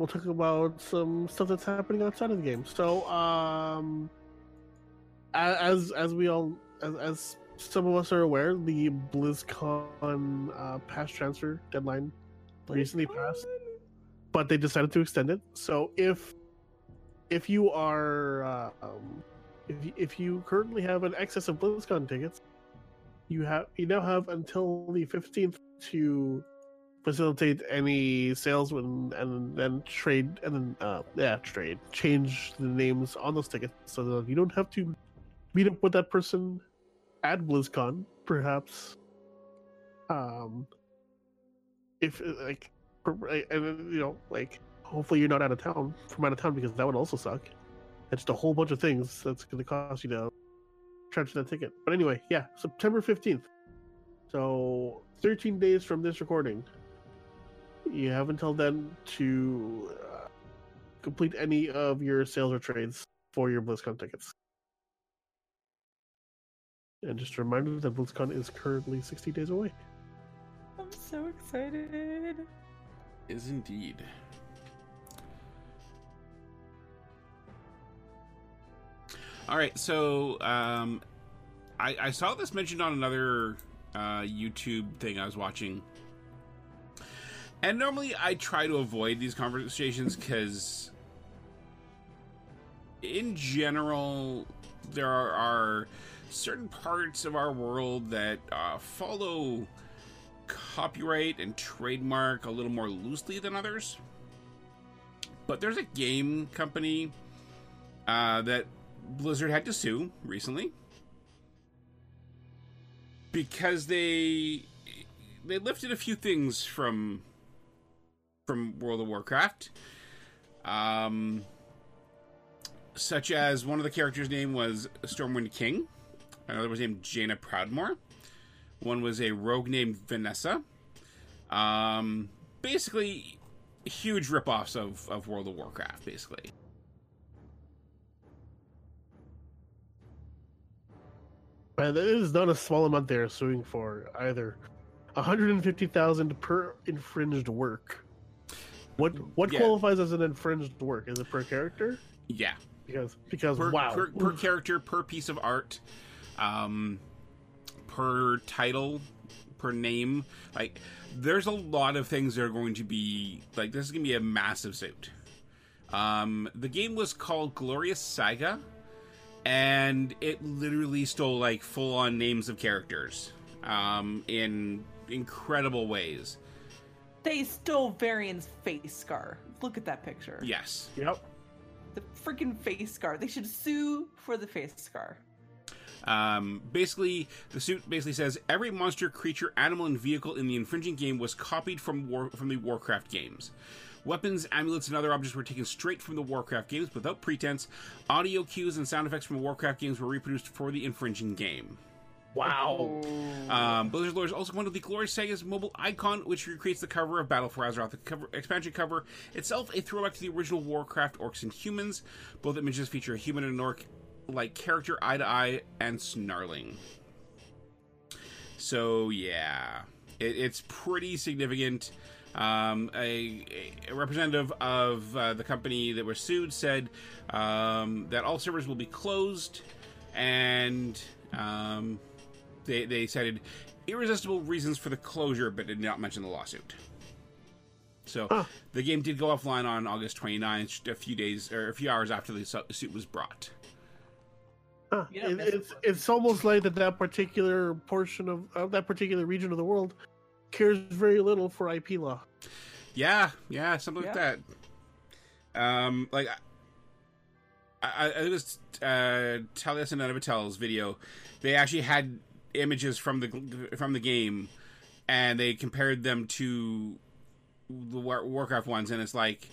we'll talk about some stuff that's happening outside of the game. So, um, as as we all as, as some of us are aware, the BlizzCon uh, pass transfer deadline recently passed, but they decided to extend it. So if if you are uh, um, if you, if you currently have an excess of BlizzCon tickets, you have you now have until the fifteenth to facilitate any sales when and then trade and then uh yeah trade. Change the names on those tickets so that you don't have to meet up with that person at BlizzCon perhaps. Um if like and you know like hopefully you're not out of town from out of town because that would also suck. It's just a whole bunch of things that's going to cost you to transfer that ticket. But anyway yeah September 15th so 13 days from this recording you have until then to uh, complete any of your sales or trades for your BlizzCon tickets. And just a reminder that BlizzCon is currently 60 days away. I'm so excited. is indeed. All right, so um, I, I saw this mentioned on another uh, YouTube thing I was watching, and normally I try to avoid these conversations because, in general, there are, are certain parts of our world that uh, follow copyright and trademark a little more loosely than others. But there's a game company uh, that Blizzard had to sue recently because they they lifted a few things from from World of Warcraft. Um, such as one of the characters' name was Stormwind King, another was named Jaina Proudmoore. One was a rogue named Vanessa. Um, basically, huge ripoffs of, of World of Warcraft, basically. Man, that is not a small amount they're suing for either. 150,000 per infringed work. What what Yeah. qualifies as an infringed work? Is it per character? Yeah. Because because Per, wow. per, per character, per piece of art, um, per title, per name. Like, there's a lot of things that are going to be like this is going to be a massive suit. Um, the game was called Glorious Saga, and it literally stole like full on names of characters um, in incredible ways. They stole Varian's face scar. Look at that picture. Yes. Yep. The freaking face scar. They should sue for the face scar. Um, basically, the suit basically says every monster, creature, animal, and vehicle in the infringing game was copied from war from the Warcraft games. Weapons, amulets, and other objects were taken straight from the Warcraft games without pretense. Audio cues and sound effects from Warcraft games were reproduced for the infringing game. Wow. Um, Blizzard is also one of the Glorious Saga's mobile icon, which recreates the cover of Battle for Azeroth. The cover, expansion cover itself a throwback to the original Warcraft Orcs and Humans. Both images feature a human and an orc like character eye to eye and snarling. So yeah, it, it's pretty significant. Um, a, a representative of uh, the company that was sued said um, that all servers will be closed, and um, they they cited irresistible reasons for the closure, but did not mention the lawsuit. So Huh. the game did go offline on August 29th, a few days or a few hours after the su- suit was brought. Huh. You don't It- it's it's almost like that that particular portion of, of that particular region of the world cares very little for IP law. Yeah, yeah, something like that. Um, like I, I, I it was uh, Taliesin and Evitel's video. They actually had images from the from the game, and they compared them to the War- Warcraft ones, and it's like,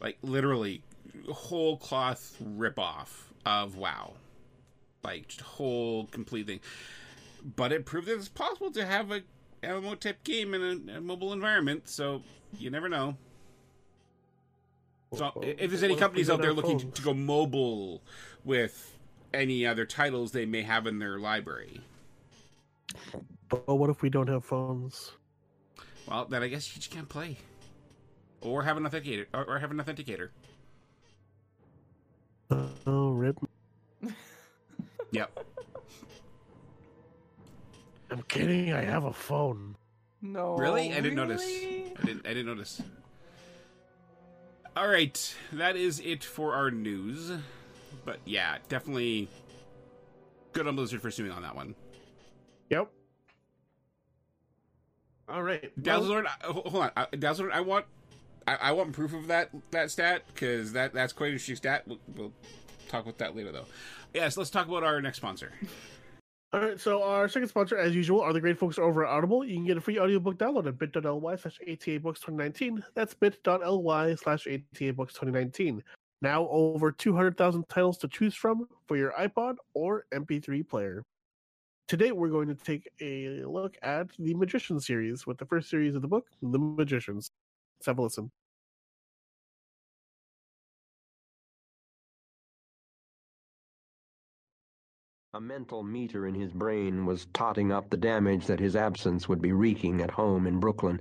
like literally whole cloth rip off of WoW, like just whole complete thing. But it proved that it's possible to have a MMO type game in a, a mobile environment. So you never know. So if there's any What if we companies out there looking to, to go mobile with any other titles they may have in their library, But what if we don't have phones? well, then I guess you just can't play, or have an authenticator, or, or have an authenticator. Oh, rip. Yep. I'm kidding. I have a phone. No. Really? I didn't notice. I didn't. I didn't notice. All right, that is it for our news. But yeah, definitely good on Blizzard for suing on that one. Yep. All right. Dazzlord, uh, hold on, Dazzlord, I want, I, I want proof of that that stat because that that's quite an interesting stat. We'll, we'll talk about that later though. Yes, let's talk about our next sponsor. All right, so our second sponsor, as usual, are the great folks over at Audible. You can get a free audiobook download at bit.ly slash ATA Books 2019. That's bit.ly slash ATA Books 2019. Now over 200,000 titles to choose from for your iPod or MP3 player. Today, we're going to take a look at the Magician series with the first series of the book, The Magicians. Let's have a listen. A mental meter in his brain was totting up the damage that his absence would be wreaking at home in Brooklyn.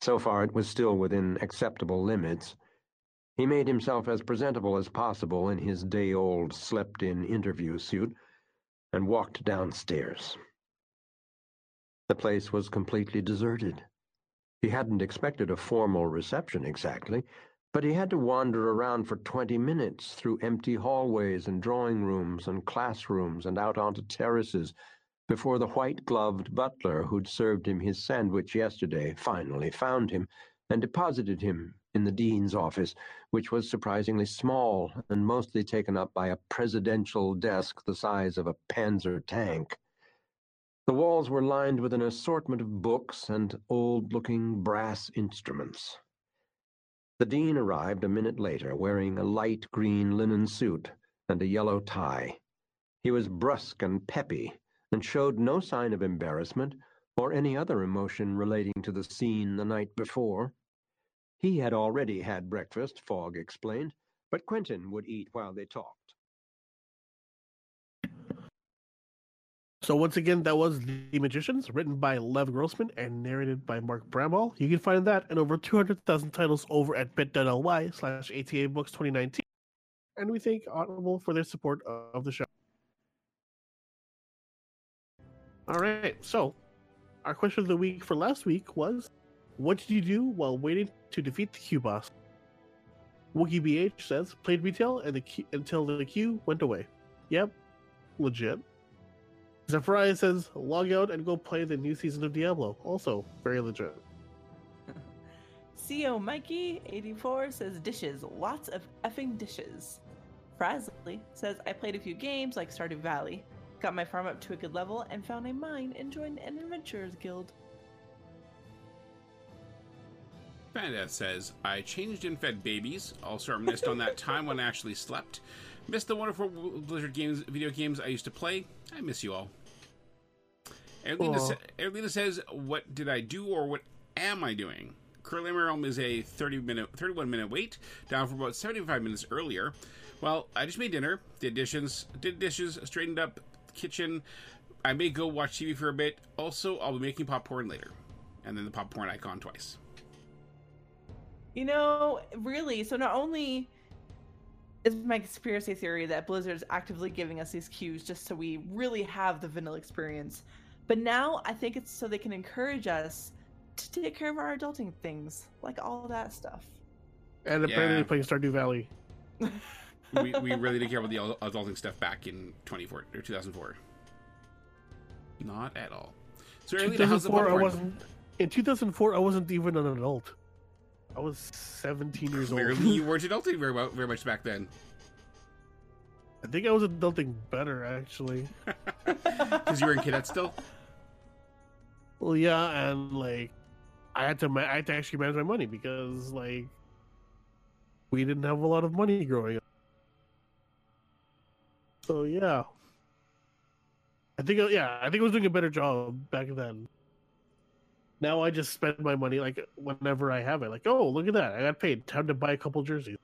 So far, it was still within acceptable limits. He made himself as presentable as possible in his day old slept in interview suit and walked downstairs. The place was completely deserted. He hadn't expected a formal reception exactly, but he had to wander around for twenty minutes through empty hallways and drawing rooms and classrooms and out onto terraces before the white gloved butler who'd served him his sandwich yesterday finally found him and deposited him in the dean's office, which was surprisingly small and mostly taken up by a presidential desk the size of a panzer tank. The walls were lined with an assortment of books and old looking brass instruments. The dean arrived a minute later, wearing a light green linen suit and a yellow tie. He was brusque and peppy, and showed no sign of embarrassment or any other emotion relating to the scene the night before. He had already had breakfast, Fogg explained, but Quentin would eat while they talked. So once again, that was The Magicians, written by Lev Grossman and narrated by Mark Bramhall. You can find that and over 200,000 titles over at bit.ly slash ATA Books 2019. And we thank Audible for their support of the show. All right, so our question of the week for last week was, what did you do while waiting to defeat the Q boss? Wookie BH says, played retail and the until the queue went away. Yep, legit. Zephyriah says, log out and go play the new season of Diablo. Also, very legit. CO Mikey 84 says dishes, lots of effing dishes. Frasley says I played a few games like Stardew Valley, got my farm up to a good level, and found a mine and joined an adventurers guild. Bandeth says, I changed and fed babies. Also, reminisced on that time when I actually slept. Missed the wonderful Blizzard games, video games I used to play. I miss you all. Erlina, sa- Erlina says, What did I do or what am I doing? Curly realm is a 30 minute, 31 minute wait, down from about 75 minutes earlier. Well, I just made dinner, did dishes, did dishes, straightened up the kitchen. I may go watch TV for a bit. Also, I'll be making popcorn later. And then the popcorn icon twice. You know, really, so not only is my conspiracy theory that Blizzard is actively giving us these queues just so we really have the vanilla experience, but now I think it's so they can encourage us to take care of our adulting things, like all that stuff. And apparently Yeah. playing Stardew Valley. we, we really didn't care about the adulting stuff back in 24 or 2004. Not at all. So, Erlina, how's the 2004, I wasn't. In 2004, I wasn't even an adult. I was 17 years old. You weren't adulting very, mu- very much back then. I think I was adulting better, actually. Because you were in cadet still? Well, yeah, and like, I had to, ma- I had to actually manage my money because, like, we didn't have a lot of money growing up. So yeah, I think uh, yeah, I think I was doing a better job back then. Now I just spend my money like whenever I have it. Like, oh, look at that! I got paid. Time to buy a couple jerseys.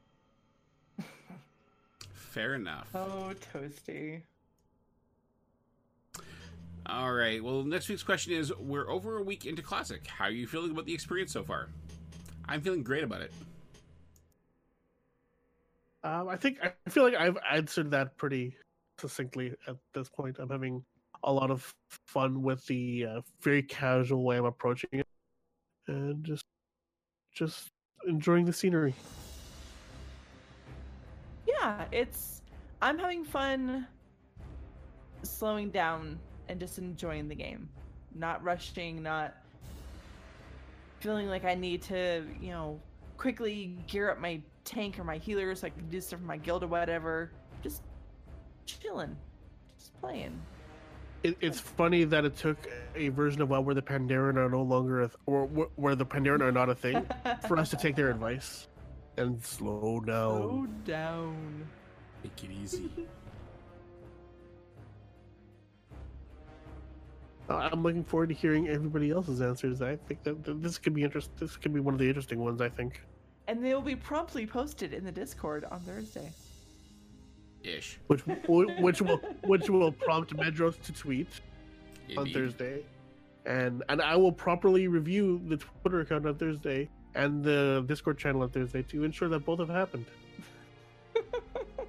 Fair enough. Oh, toasty. All right. Well, next week's question is: We're over a week into Classic. How are you feeling about the experience so far? I'm feeling great about it. Um, I think I feel like I've answered that pretty succinctly at this point. I'm having a lot of fun with the uh, very casual way I'm approaching it, and just just enjoying the scenery. Yeah, it's. I'm having fun slowing down and just enjoying the game, not rushing, not feeling like I need to, you know, quickly gear up my tank or my healer so I can do stuff for my guild or whatever. Just chilling, just playing. It, it's funny that it took a version of WoW where the Pandaren are no longer a th- or wh- where the Pandaren are not a thing for us to take their advice and slow down. Slow down. Make it easy. Uh, I'm looking forward to hearing everybody else's answers. I think that that this could be interest. This could be one of the interesting ones. I think. And they will be promptly posted in the Discord on Thursday. Ish. Which which will which will prompt Medros to tweet on Thursday, and and I will properly review the Twitter account on Thursday and the Discord channel on Thursday to ensure that both have happened.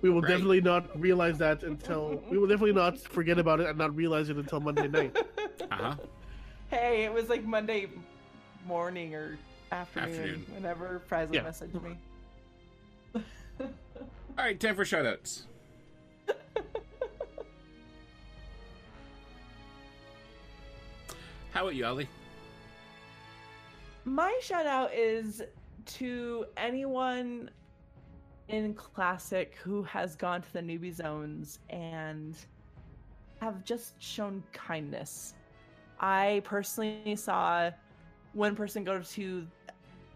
We will Right. definitely not realize that until we will definitely not forget about it and not realize it until Monday night. Uh huh. Hey, it was like Monday morning or afternoon, Afternoon. whenever Frizzle Yeah. messaged me. All right, time for shoutouts. How about you, Ali? My shout out is to anyone in Classic who has gone to the newbie zones and have just shown kindness. I personally saw one person go to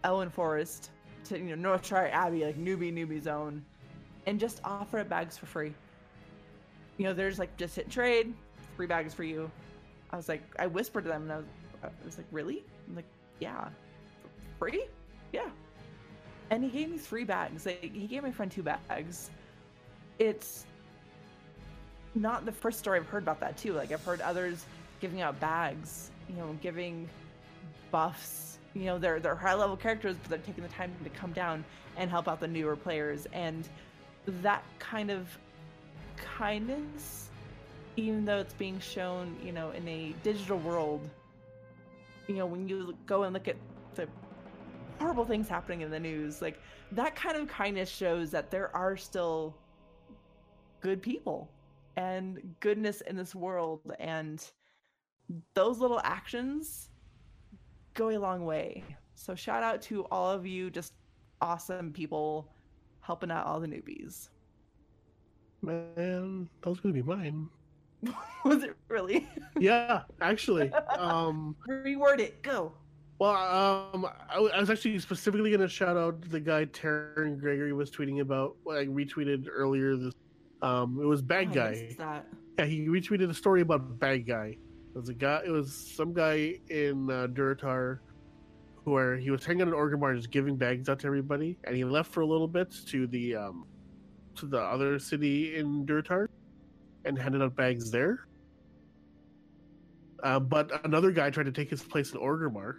Elwynn Forest to you know Northshire Abbey, like newbie newbie zone, and just offer bags for free. You know, there's like just hit trade, free bags for you. I was like, I whispered to them, and I was, I was like, really? I'm like, yeah, free, yeah. And he gave me three bags. Like, he gave my friend two bags. It's not the first story I've heard about that too. Like I've heard others giving out bags, you know, giving buffs. You know, they're they're high level characters, but they're taking the time to come down and help out the newer players. And that kind of kindness, even though it's being shown, you know, in a digital world, you know, when you go and look at the horrible things happening in the news, like that kind of kindness shows that there are still good people and goodness in this world and those little actions go a long way so shout out to all of you just awesome people helping out all the newbies Man, that was gonna be mine. was it really Yeah, actually. Um, reword it go well, um, I, I was actually specifically gonna shout out the guy Taryn Gregory was tweeting about. What I retweeted earlier. This, um, it was Bad Guy. that Yeah, he retweeted a story about Bad Guy. It was a guy. It was some guy in uh, Durotar, where he was hanging on an Orgrimmar, just giving bags out to everybody, and he left for a little bit to the um, to the other city in Durotar, and handed out bags there. Uh, but another guy tried to take his place in Orgrimmar,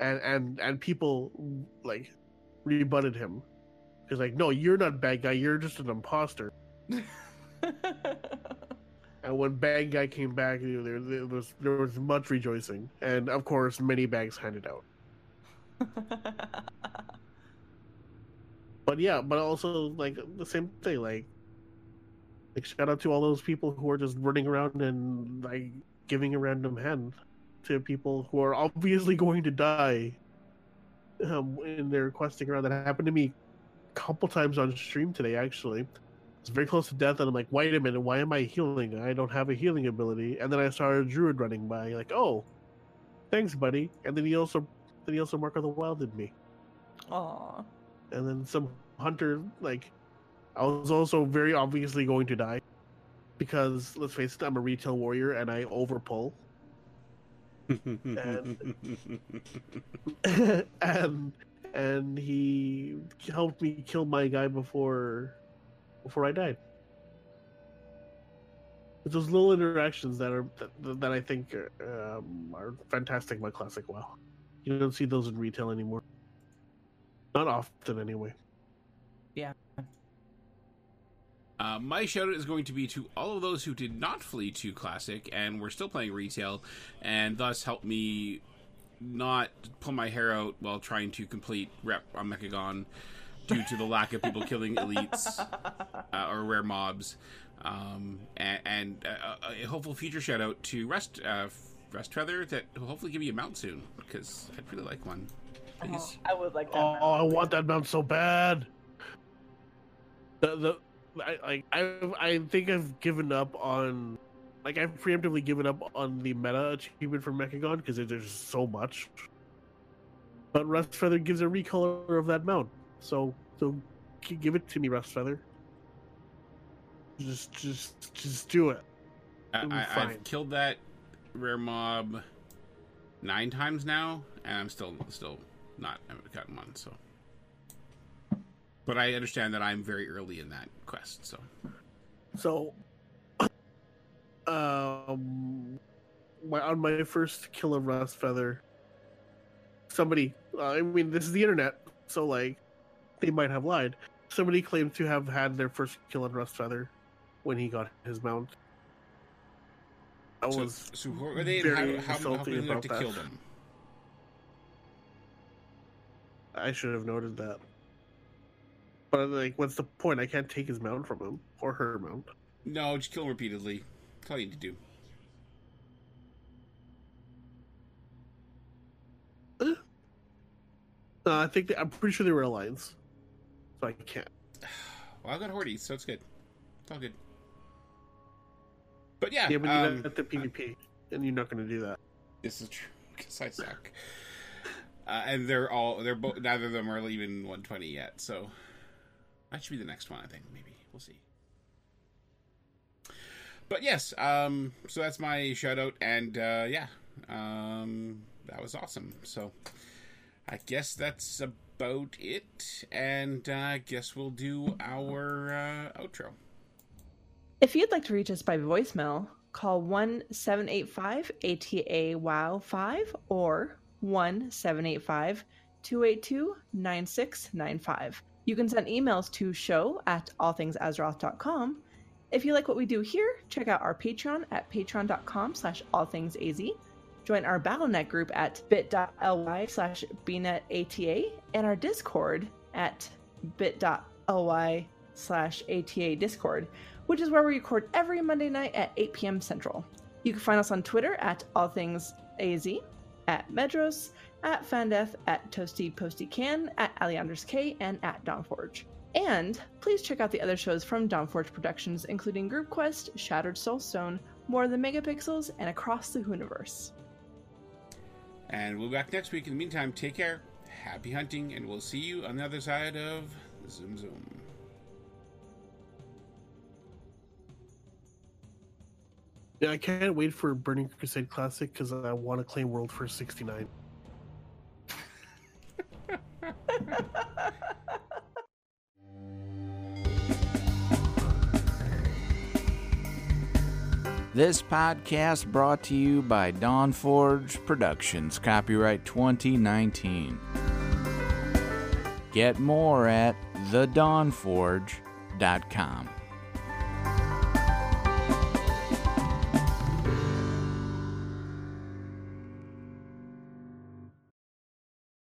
and and and people like rebutted him. He's like, "No, you're not bad guy. You're just an imposter." And when Bad Guy came back, you know, there, there was there was much rejoicing, and of course, many bags handed out. But yeah, but also like the same thing, like like shout out to all those people who are just running around and like giving a random hand to people who are obviously going to die um, in their questing around. That happened to me a couple times on stream today, actually. It's very close to death, and I'm like, wait a minute, why am I healing? I don't have a healing ability. And then I saw a druid running by, like, oh, thanks, buddy. And then he also, then he also Mark of the Wild did me. Aw. and then some hunter like I was also very obviously going to die because let's face it, I'm a retail warrior and I overpull. and and he helped me kill my guy before before I died. It's those little interactions that are that, that I think are, um, are fantastic by classic WoW. You don't see those in retail anymore. Not often, anyway. Uh, my shout out is going to be to all of those who did not flee to Classic and were still playing retail, and thus helped me not pull my hair out while trying to complete rep on Mechagon due to the lack of people killing elites uh, or rare mobs. Um, and and uh, a hopeful future shout out to Rest uh, Rust Feather that will hopefully give me a mount soon because I'd really like one. Please. I would like that. Oh, I want that mount so bad. The the I like I I think I've given up on like I've preemptively given up on the meta achievement for Mechagon because there's so much. But Rust Feather gives a recolor of that mount, so so give it to me, Rust Feather. Just just just do it. I, It'll be I, fine. I've killed that rare mob nine times now, and I'm still still not I haven't gotten one. So, but I understand that I'm very early in that quest. So, So, um, my, on my first kill of Rust Feather, somebody, uh, I mean, this is the internet, so like, they might have lied. Somebody claimed to have had their first kill on Rust Feather when he got his mount. I so, was so who are they? And how, very how, how, salty do you have about to that. kill them? I should have noted that. But like, what's the point? I can't take his mount from him or her mount. No, just kill them repeatedly. That's all you need to do. Uh, I think they, I'm pretty sure they were alliance, so I can't. Well, I got Hordes, so it's good. It's all good. But yeah, Yeah, but you um, got the PvP, and you're not going to do that. This is true because I suck. Uh, and they're all they're both neither of them are even 120 yet, so that should be the next one. I think maybe we'll see. But yes, um, so that's my shout out, and uh, yeah, um, that was awesome. So I guess that's about it, and uh, I guess we'll do our uh, outro. If you'd like to reach us by voicemail, call 1 785 ATA WOW 5 or 1 785 282 9695. You can send emails to show at allthingsazeroth.com. If you like what we do here, check out our Patreon at patreon.com slash allthingsaz. Join our BattleNet group at bit.ly slash bnetata and our Discord at bit.ly slash ATA Discord, which is where we record every Monday night at 8 p.m. Central. You can find us on Twitter at allthingsaz, at Medros, at Fandeth, at Toasty Posty Can, at Aleanders K, and at Dawnforge. And please check out the other shows from Dawnforge Productions, including Group Quest, Shattered Soulstone, More Than Megapixels, and Across the Hooniverse. And we'll be back next week. In the meantime, take care, happy hunting, and we'll see you on the other side of Zoom Zoom. Yeah, I can't wait for Burning Crusade Classic because I want to claim World First 69. This podcast brought to you by Dawnforge Productions, copyright 2019. Get more at thedawnforge.com.